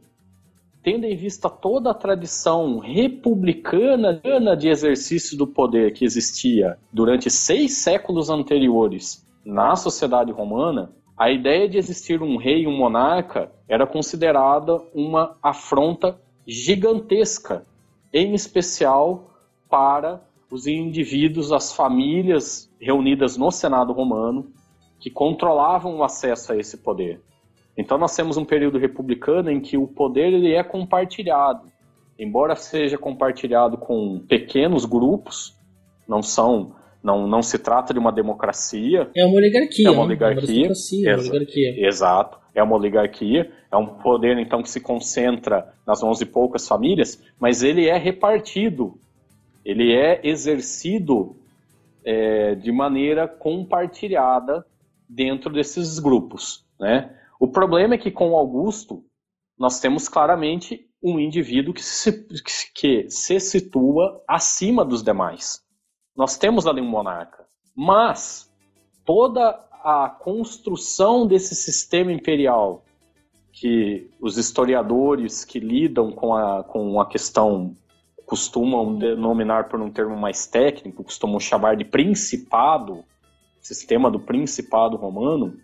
tendo em vista toda a tradição republicana de exercício do poder que existia durante seis séculos anteriores na sociedade romana, a ideia de existir um rei e um monarca era considerada uma afronta gigantesca, em especial para os indivíduos, as famílias reunidas no Senado romano, que controlavam o acesso a esse poder. Então nós temos um período republicano em que o poder ele é compartilhado. Embora seja compartilhado com pequenos grupos, não são não, não se trata de uma democracia. É uma oligarquia. É uma oligarquia. Né? Uma, oligarquia. Exato. É uma oligarquia. É um poder, então, que se concentra nas mãos de poucas famílias, mas ele é repartido. Ele é exercido é, de maneira compartilhada dentro desses grupos. Né? O problema é que com Augusto nós temos claramente um indivíduo que se, que se situa acima dos demais. Nós temos ali um monarca, mas toda a construção desse sistema imperial que os historiadores que lidam com a, com a questão costumam denominar por um termo mais técnico, costumam chamar de principado, sistema do principado romano,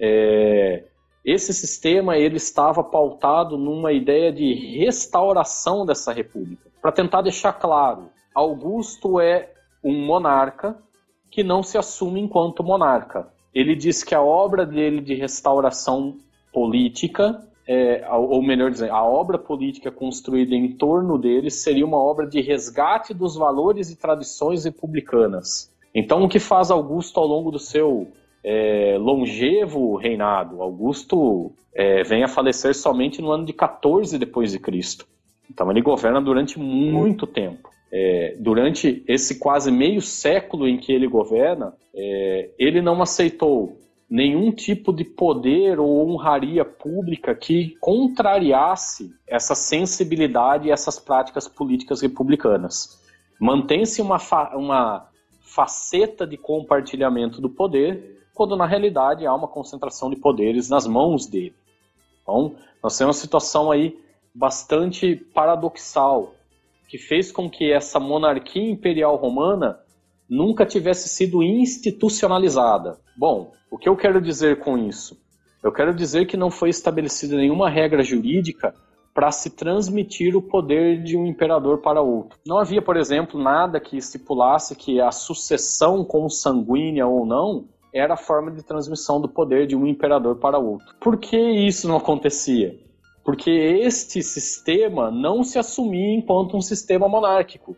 é, esse sistema ele estava pautado numa ideia de restauração dessa república. Para tentar deixar claro, Augusto é um monarca que não se assume enquanto monarca. Ele diz que a obra dele de restauração política, é, ou melhor dizendo, a obra política construída em torno dele seria uma obra de resgate dos valores e tradições republicanas. Então, o que faz Augusto ao longo do seu é, longevo reinado. Augusto é, vem a falecer somente no ano de 14 depois de Cristo. Então ele governa durante muito tempo. É, durante esse quase meio século em que ele governa, é, ele não aceitou nenhum tipo de poder ou honraria pública que contrariasse essa sensibilidade e essas práticas políticas republicanas. Mantém-se uma, uma faceta de compartilhamento do poder, quando na realidade há uma concentração de poderes nas mãos dele. Então, nós temos uma situação aí bastante paradoxal, que fez com que essa monarquia imperial romana nunca tivesse sido institucionalizada. Bom, o que eu quero dizer com isso? Eu quero dizer que não foi estabelecida nenhuma regra jurídica para se transmitir o poder de um imperador para outro. Não havia, por exemplo, nada que estipulasse que a sucessão consanguínea ou não era a forma de transmissão do poder de um imperador para outro. Por que isso não acontecia? Porque este sistema não se assumia enquanto um sistema monárquico.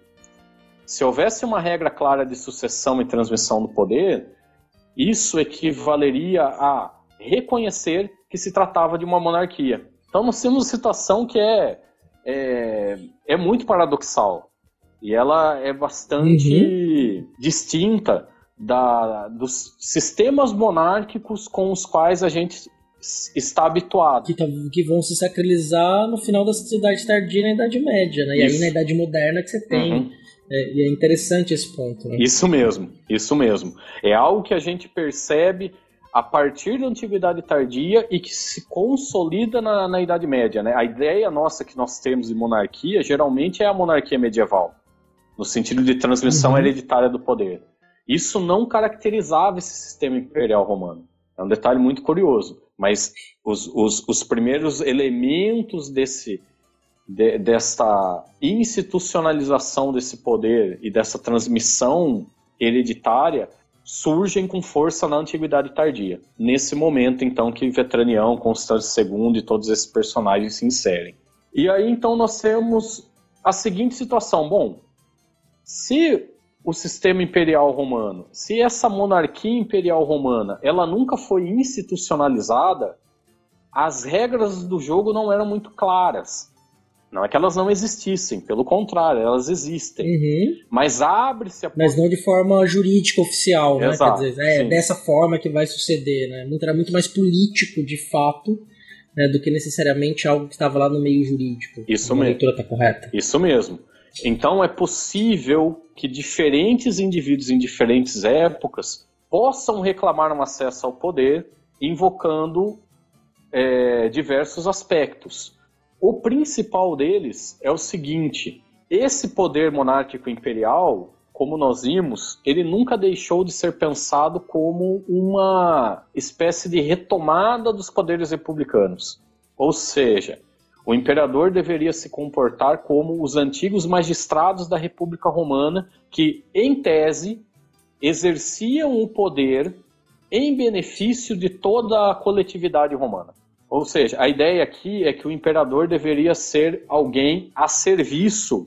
Se houvesse uma regra clara de sucessão e transmissão do poder, isso equivaleria a reconhecer que se tratava de uma monarquia. Nós temos uma situação que é, é, é muito paradoxal. E ela é bastante uhum. distinta da, dos sistemas monárquicos com os quais a gente está habituado. Que, tá, que, vão se sacralizar no final da sociedade tardia na Idade Média, né? E aí na Idade Moderna que você tem. Uhum. É, e é interessante esse ponto. Né? Isso mesmo, isso mesmo. É algo que a gente percebe a partir da Antiguidade Tardia e que se consolida na, na Idade Média. Né? A ideia nossa que nós temos de monarquia geralmente é a monarquia medieval, no sentido de transmissão uhum. hereditária do poder. Isso não caracterizava esse sistema imperial romano. É um detalhe muito curioso. Mas os, os, os primeiros elementos desse, de, dessa institucionalização desse poder e dessa transmissão hereditária surgem com força na Antiguidade Tardia. Nesse momento, então, que Vetranião, Constâncio II e todos esses personagens se inserem. E aí, então, nós temos a seguinte situação. Bom, se o sistema imperial romano, se essa monarquia imperial romana, ela nunca foi institucionalizada, as regras do jogo não eram muito claras. Não é que elas não existissem, pelo contrário, elas existem. Uhum. Mas abre-se a Mas não de forma jurídica oficial, né? Exato, Quer dizer, é sim. dessa forma que vai suceder, né? Era muito mais político, de fato, né, do que necessariamente algo que estava lá no meio jurídico. Isso mesmo. A leitura está correta. Isso mesmo. Então é possível que diferentes indivíduos em diferentes épocas possam reclamar um acesso ao poder invocando é, diversos aspectos. O principal deles é o seguinte: esse poder monárquico imperial, como nós vimos, ele nunca deixou de ser pensado como uma espécie de retomada dos poderes republicanos. Ou seja, o imperador deveria se comportar como os antigos magistrados da República Romana, que, em tese, exerciam o poder em benefício de toda a coletividade romana. Ou seja, a ideia aqui é que o imperador deveria ser alguém a serviço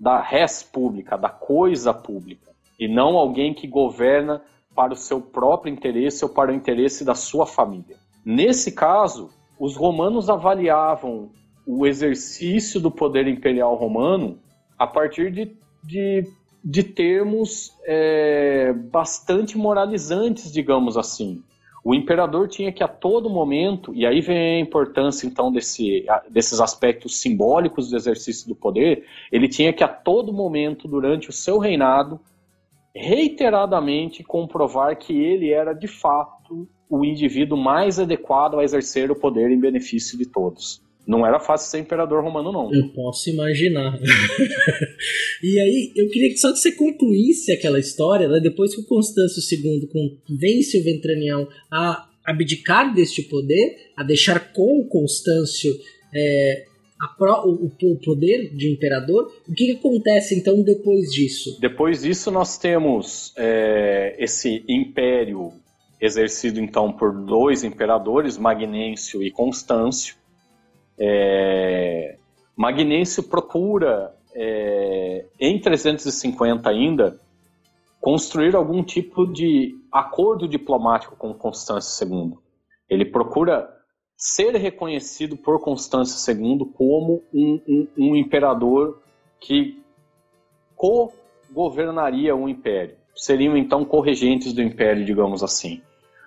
da res pública, da coisa pública, e não alguém que governa para o seu próprio interesse ou para o interesse da sua família. Nesse caso, os romanos avaliavam o exercício do poder imperial romano a partir de, de de termos é, bastante moralizantes, digamos assim. O imperador tinha que a todo momento, e aí vem a importância então desse, desses aspectos simbólicos do exercício do poder, ele tinha que a todo momento, durante o seu reinado, reiteradamente comprovar que ele era de fato o indivíduo mais adequado a exercer o poder em benefício de todos. Não era fácil ser imperador romano, não. Eu posso imaginar. e aí, eu queria que só que você concluísse aquela história, né? depois que o Constâncio II convence o Ventranião a abdicar deste poder, a deixar com o Constâncio é, Pro, o, o, poder de imperador. O que, que, acontece então depois disso? Depois disso nós temos é, esse império exercido então por dois imperadores, Magnêncio e Constâncio, é, procura, é, em 350 ainda, construir algum tipo de acordo diplomático com Constâncio II. Ele procura ser reconhecido por Constâncio II como um, um, um imperador que co-governaria o império. Seriam então corregentes do império, digamos assim.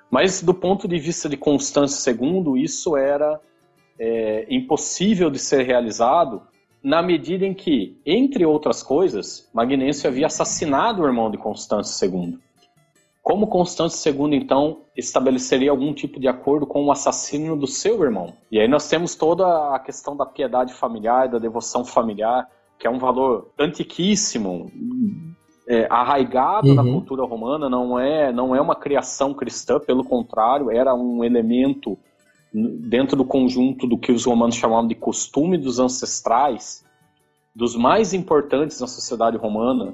Mas do ponto de vista de Constâncio II, isso era é, impossível de ser realizado na medida em que, entre outras coisas, Magnêncio havia assassinado o irmão de Constâncio II. Como Constâncio II, então, estabeleceria algum tipo de acordo com o assassino do seu irmão? E aí nós temos toda a questão da piedade familiar, da devoção familiar, que é um valor antiquíssimo, é, arraigado uhum. na cultura romana, não é, não é uma criação cristã, pelo contrário, era um elemento dentro do conjunto do que os romanos chamavam de costume dos ancestrais, dos mais importantes na sociedade romana,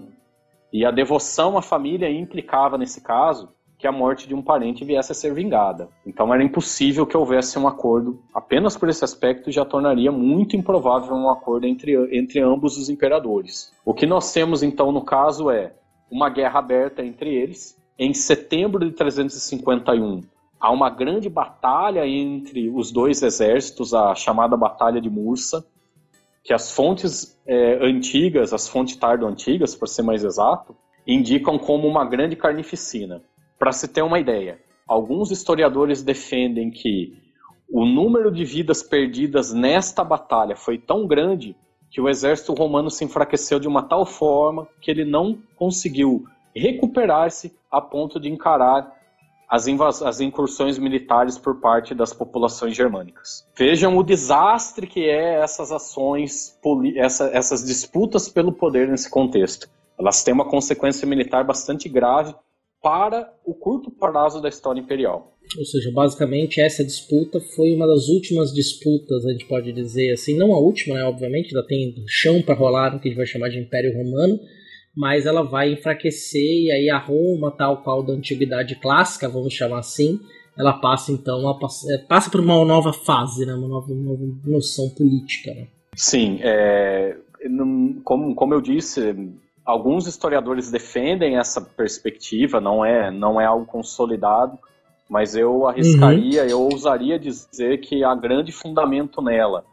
e a devoção à família implicava, nesse caso, que a morte de um parente viesse a ser vingada. Então era impossível que houvesse um acordo. Apenas por esse aspecto já tornaria muito improvável um acordo entre, entre ambos os imperadores. O que nós temos então no caso é uma guerra aberta entre eles. Em setembro de 351, há uma grande batalha entre os dois exércitos, a chamada Batalha de Mursa, que as fontes é, antigas, as fontes tardo-antigas, por ser mais exato, indicam como uma grande carnificina. Para se ter uma ideia, alguns historiadores defendem que o número de vidas perdidas nesta batalha foi tão grande que o exército romano se enfraqueceu de uma tal forma que ele não conseguiu recuperar-se a ponto de encarar as, as incursões militares por parte das populações germânicas. Vejam o desastre que é essas ações, essa, essas disputas pelo poder nesse contexto. Elas têm uma consequência militar bastante grave para o curto prazo da história imperial. Ou seja, basicamente essa disputa foi uma das últimas disputas, a gente pode dizer assim, não a última, né, obviamente, ainda tem chão para rolar no que a gente vai chamar de Império Romano, mas ela vai enfraquecer e aí a Roma, tal qual da antiguidade clássica, vamos chamar assim, ela passa então a, é, passa por uma nova fase, né? uma nova, nova noção política. Né? Sim, é, como, como eu disse, alguns historiadores defendem essa perspectiva, não é, não é algo consolidado, mas eu arriscaria, uhum. eu ousaria dizer que há grande fundamento nela,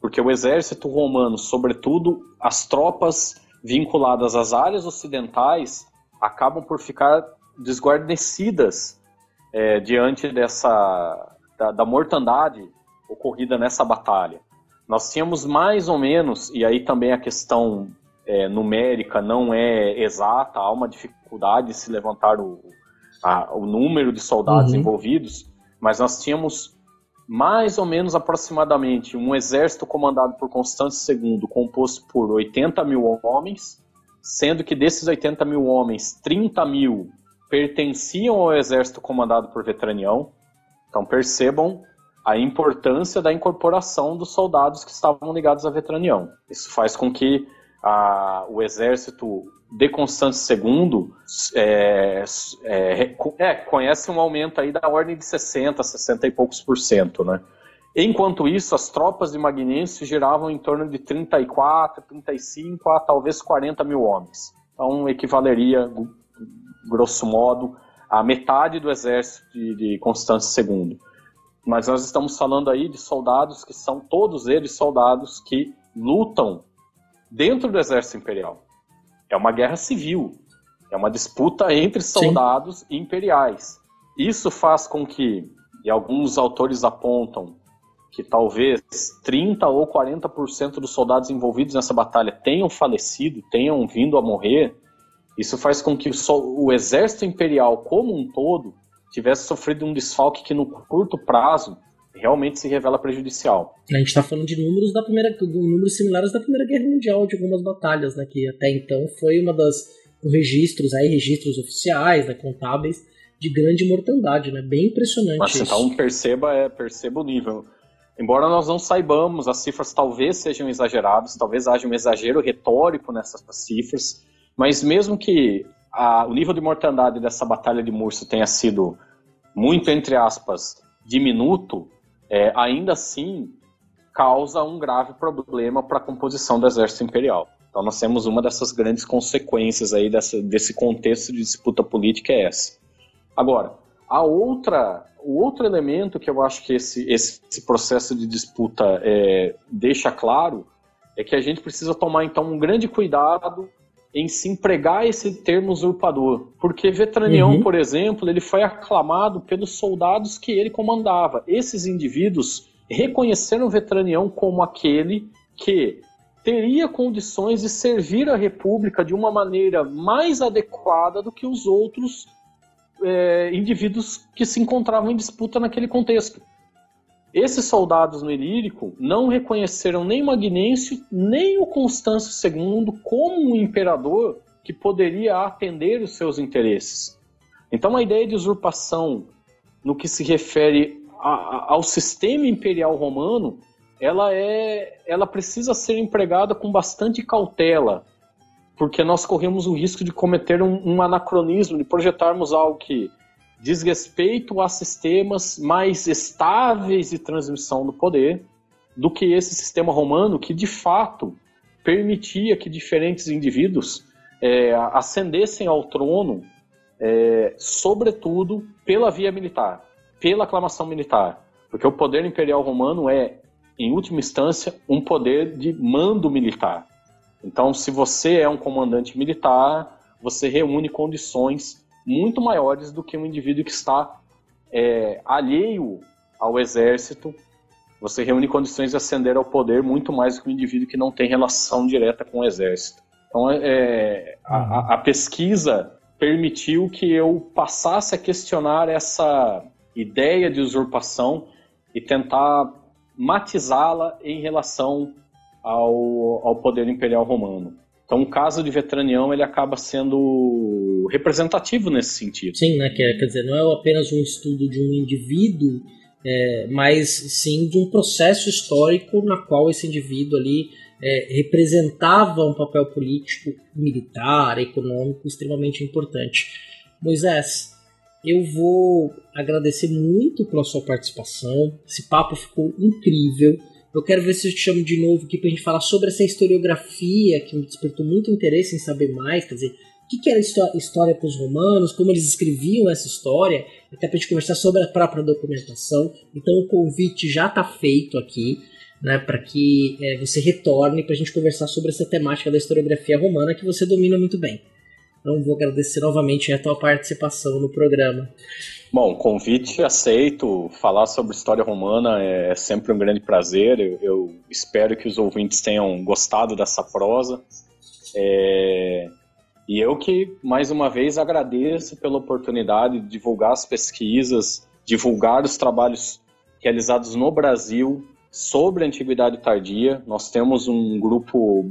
porque o exército romano, sobretudo as tropas vinculadas às áreas ocidentais acabam por ficar desguarnecidas é, diante dessa da, da, mortandade ocorrida nessa batalha. Nós tínhamos mais ou menos, e aí também a questão é, numérica não é exata, há uma dificuldade de se levantar o, a, o número de soldados uhum. envolvidos, mas nós tínhamos mais ou menos aproximadamente um exército comandado por Constante II, composto por 80 mil homens, sendo que desses 80 mil homens, 30 mil pertenciam ao exército comandado por Vetranião. Então percebam a importância da incorporação dos soldados que estavam ligados a Vetranião. Isso faz com que a, o exército de Constante II é, é, é, conhece um aumento aí da ordem de 60, 60 e poucos por cento, né? Enquanto isso, as tropas de Magnêncio giravam em torno de 34, 35 a talvez 40 mil homens. Então, equivaleria, grosso modo, a metade do exército de, de Constante II. Mas nós estamos falando aí de soldados que são todos eles soldados que lutam dentro do exército imperial. É uma guerra civil, é uma disputa entre soldados Sim. imperiais. Isso faz com que, e alguns autores apontam, que talvez 30 ou 40% dos soldados envolvidos nessa batalha tenham falecido, tenham vindo a morrer. Isso faz com que o, o exército imperial como um todo tivesse sofrido um desfalque que no curto prazo realmente se revela prejudicial. A gente está falando de números da primeira, números similares da Primeira Guerra Mundial de algumas batalhas, né? Que até então foi uma das registros aí registros oficiais, né, contábeis de grande mortandade, né? Bem impressionante. Mas, isso. então perceba, é, perceba o nível. Embora nós não saibamos, as cifras talvez sejam exageradas, talvez haja um exagero retórico nessas cifras, mas mesmo que a, o nível de mortandade dessa batalha de Murso tenha sido muito, entre aspas, diminuto, é, ainda assim causa um grave problema para a composição do exército imperial. Então nós temos uma dessas grandes consequências aí dessa, desse contexto de disputa política é essa. Agora, a outra, o outro elemento que eu acho que esse, esse processo de disputa é, deixa claro é que a gente precisa tomar então um grande cuidado em se empregar esse termo usurpador, porque Vetranião, uhum. por exemplo, ele foi aclamado pelos soldados que ele comandava. Esses indivíduos reconheceram Vetranião como aquele que teria condições de servir a República de uma maneira mais adequada do que os outros é, indivíduos que se encontravam em disputa naquele contexto. Esses soldados no Ilírico não reconheceram nem Magnêncio, nem o Constâncio II como um imperador que poderia atender os seus interesses. Então a ideia de usurpação no que se refere a, a, ao sistema imperial romano, ela é, ela precisa ser empregada com bastante cautela, porque nós corremos o risco de cometer um, um anacronismo, de projetarmos algo que diz respeito a sistemas mais estáveis de transmissão do poder do que esse sistema romano que de fato permitia que diferentes indivíduos é, ascendessem ao trono, é, sobretudo pela via militar, pela aclamação militar, porque o poder imperial romano é, em última instância, um poder de mando militar. Então, se você é um comandante militar, você reúne condições muito maiores do que um indivíduo que está é, alheio ao exército. Você reúne condições de ascender ao poder muito mais do que um indivíduo que não tem relação direta com o exército. Então, é, é a, a pesquisa permitiu que eu passasse a questionar essa ideia de usurpação e tentar matizá-la em relação ao, ao poder imperial romano. Então, o caso de Vetranião ele acaba sendo representativo nesse sentido. Sim, né? Quer, quer dizer, não é apenas um estudo de um indivíduo, é, mas sim de um processo histórico na qual esse indivíduo ali é, representava um papel político, militar, econômico extremamente importante. Moisés, eu vou agradecer muito pela sua participação. Esse papo ficou incrível. Eu quero ver se eu te chamo de novo aqui pra gente falar sobre essa historiografia que me despertou muito interesse em saber mais, quer dizer, o que, era história para os romanos, como eles escreviam essa história, até para a gente conversar sobre a própria documentação. Então o convite já está feito aqui, né, para que é, você retorne para a gente conversar sobre essa temática da historiografia romana que você domina muito bem. Então vou agradecer novamente a tua participação no programa. Bom, convite aceito. Falar sobre história romana é sempre um grande prazer. Eu, eu espero que os ouvintes tenham gostado dessa prosa. É... E eu que, mais uma vez, agradeço pela oportunidade de divulgar as pesquisas, divulgar os trabalhos realizados no Brasil sobre a antiguidade tardia. Nós temos um grupo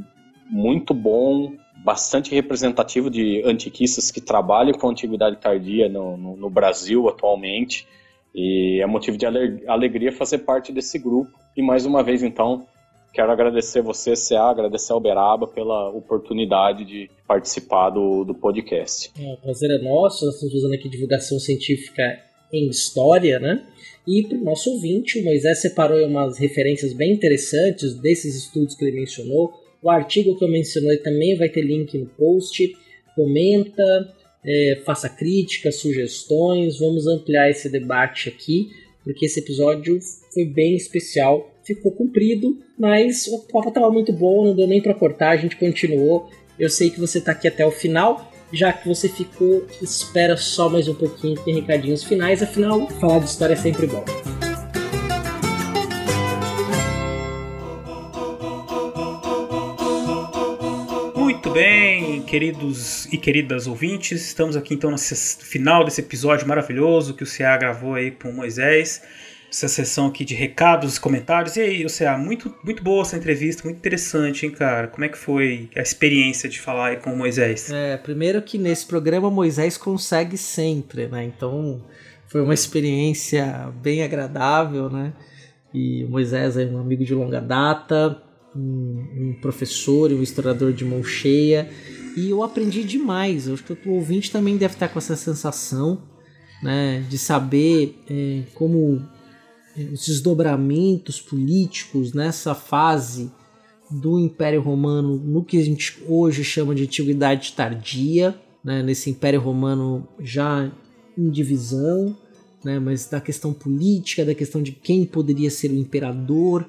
muito bom, bastante representativo de antiquistas que trabalham com a antiguidade tardia no, no, no Brasil atualmente. E é motivo de alegria fazer parte desse grupo. E mais uma vez, então, quero agradecer você, CA, agradecer ao Beraba pela oportunidade de participar do, do podcast. É, o prazer é nosso, nós estamos fazendo aqui divulgação científica em história, né? E para o nosso ouvinte, o Moisés separou umas referências bem interessantes desses estudos que ele mencionou. O artigo que eu mencionei também vai ter link no post. Comenta, é, faça críticas, sugestões, vamos ampliar esse debate aqui, porque esse episódio foi bem especial. Ficou comprido, mas o papo estava muito bom, não deu nem para cortar, a gente continuou. Eu sei que você está aqui até o final, já que você ficou, espera só mais um pouquinho, tem recadinhos finais, afinal, falar de história é sempre bom. bem, queridos e queridas ouvintes? Estamos aqui então no final desse episódio maravilhoso que o CA gravou aí com Moisés. Essa sessão aqui de recados, comentários. E aí, CA, muito, muito boa essa entrevista, muito interessante, hein, cara? Como é que foi a experiência de falar aí com o Moisés? É, primeiro que nesse programa Moisés consegue sempre, né? Então foi uma experiência bem agradável, né? E o Moisés é um amigo de longa data, um, um professor e um historiador de mão cheia. E eu aprendi demais. Eu acho que o ouvinte também deve estar com essa sensação né, de saber é, como os desdobramentos políticos nessa fase do Império Romano, no que a gente hoje chama de Antiguidade Tardia, né, nesse Império Romano já em divisão, né, mas da questão política, da questão de quem poderia ser o imperador,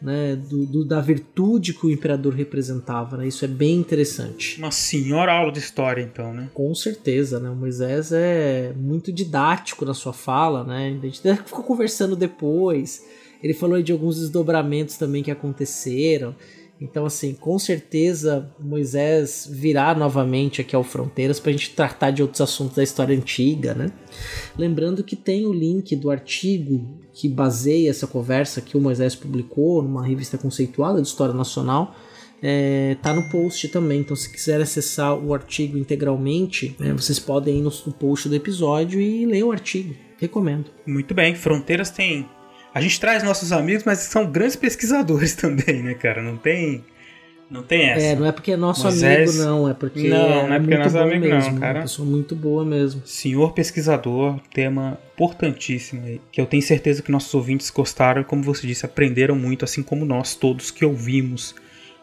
né, do, do, da virtude que o imperador representava. Né? Isso é bem interessante. Uma senhora aula de história, então, né? Com certeza, né? O Moisés é muito didático na sua fala, né? A gente ficou conversando depois. Ele falou de alguns desdobramentos também que aconteceram. Então, assim, com certeza Moisés virá novamente aqui ao Fronteiras para a gente tratar de outros assuntos da história antiga, né? Lembrando que tem o link do artigo que baseia essa conversa que o Moisés publicou numa revista conceituada de História Nacional. É, tá no post também, então se quiser acessar o artigo integralmente, né, vocês podem ir no, post do episódio e ler o artigo. Recomendo. Muito bem, Fronteiras tem a gente traz nossos amigos, mas são grandes pesquisadores também, né, cara? Não tem. Não tem essa. É, não é porque é nosso Moisés... amigo, não. É porque. Não, é não é porque é nosso amigo, mesmo, não, cara. Uma pessoa muito boa mesmo. Senhor pesquisador, tema importantíssimo aí. Que eu tenho certeza que nossos ouvintes gostaram e, como você disse, aprenderam muito, assim como nós todos que ouvimos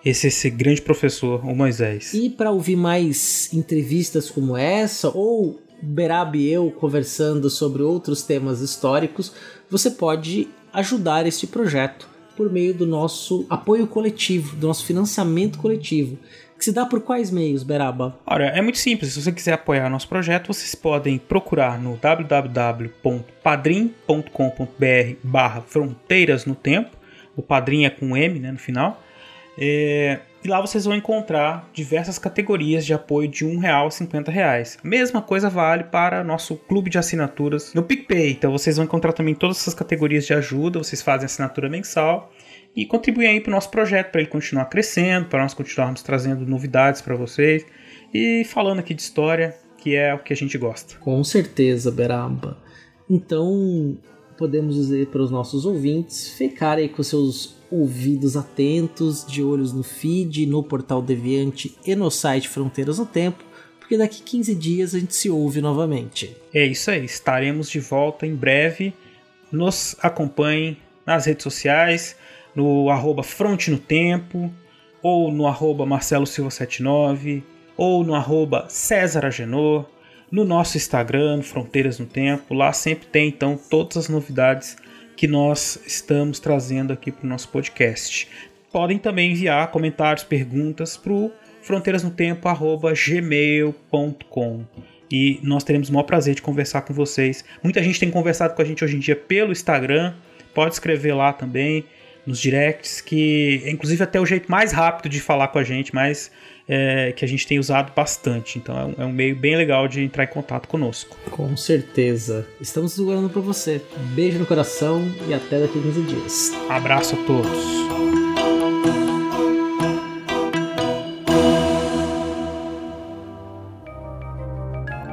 esse, esse grande professor, o Moisés. E para ouvir mais entrevistas como essa, ou Berab e eu conversando sobre outros temas históricos, você pode ajudar este projeto por meio do nosso apoio coletivo, do nosso financiamento coletivo. Que se dá por quais meios, Beraba? Olha, é muito simples. Se você quiser apoiar nosso projeto, vocês podem procurar no www.padrim.com.br barra Fronteiras no Tempo. O padrim é com M né, no final. É, e lá vocês vão encontrar diversas categorias de apoio de um real a 50 reais. Mesma coisa vale para nosso clube de assinaturas no PicPay. Então vocês vão encontrar também todas essas categorias de ajuda. Vocês fazem assinatura mensal e contribuem aí para o nosso projeto, para ele continuar crescendo, para nós continuarmos trazendo novidades para vocês e falando aqui de história, que é o que a gente gosta. Com certeza, Beraba. Então, podemos dizer para os nossos ouvintes ficarem com seus ouvidos atentos, de olhos no feed, no portal Deviante e no site Fronteiras no Tempo, porque daqui 15 dias a gente se ouve novamente. É isso aí, estaremos de volta em breve. Nos acompanhem nas redes sociais, no arroba Fronte no Tempo, ou no arroba Marcelo Silva 79, ou no arroba César Agenor, no nosso Instagram, Fronteiras no Tempo. Lá sempre tem então todas as novidades que nós estamos trazendo aqui para o nosso podcast. Podem também enviar comentários, perguntas para o fronteirasnotempo@gmail.com e nós teremos o maior prazer de conversar com vocês. Muita gente tem conversado com a gente hoje em dia pelo Instagram, pode escrever lá também, nos directs, que é inclusive até o jeito mais rápido de falar com a gente, mas é, que a gente tem usado bastante. Então é um, é um, meio bem legal de entrar em contato conosco. Com certeza. Estamos segurando para você. Beijo no coração e até daqui a 15 dias. Abraço a todos.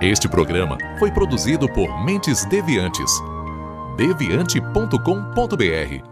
Este programa foi produzido por Mentes Deviantes. deviante.com.br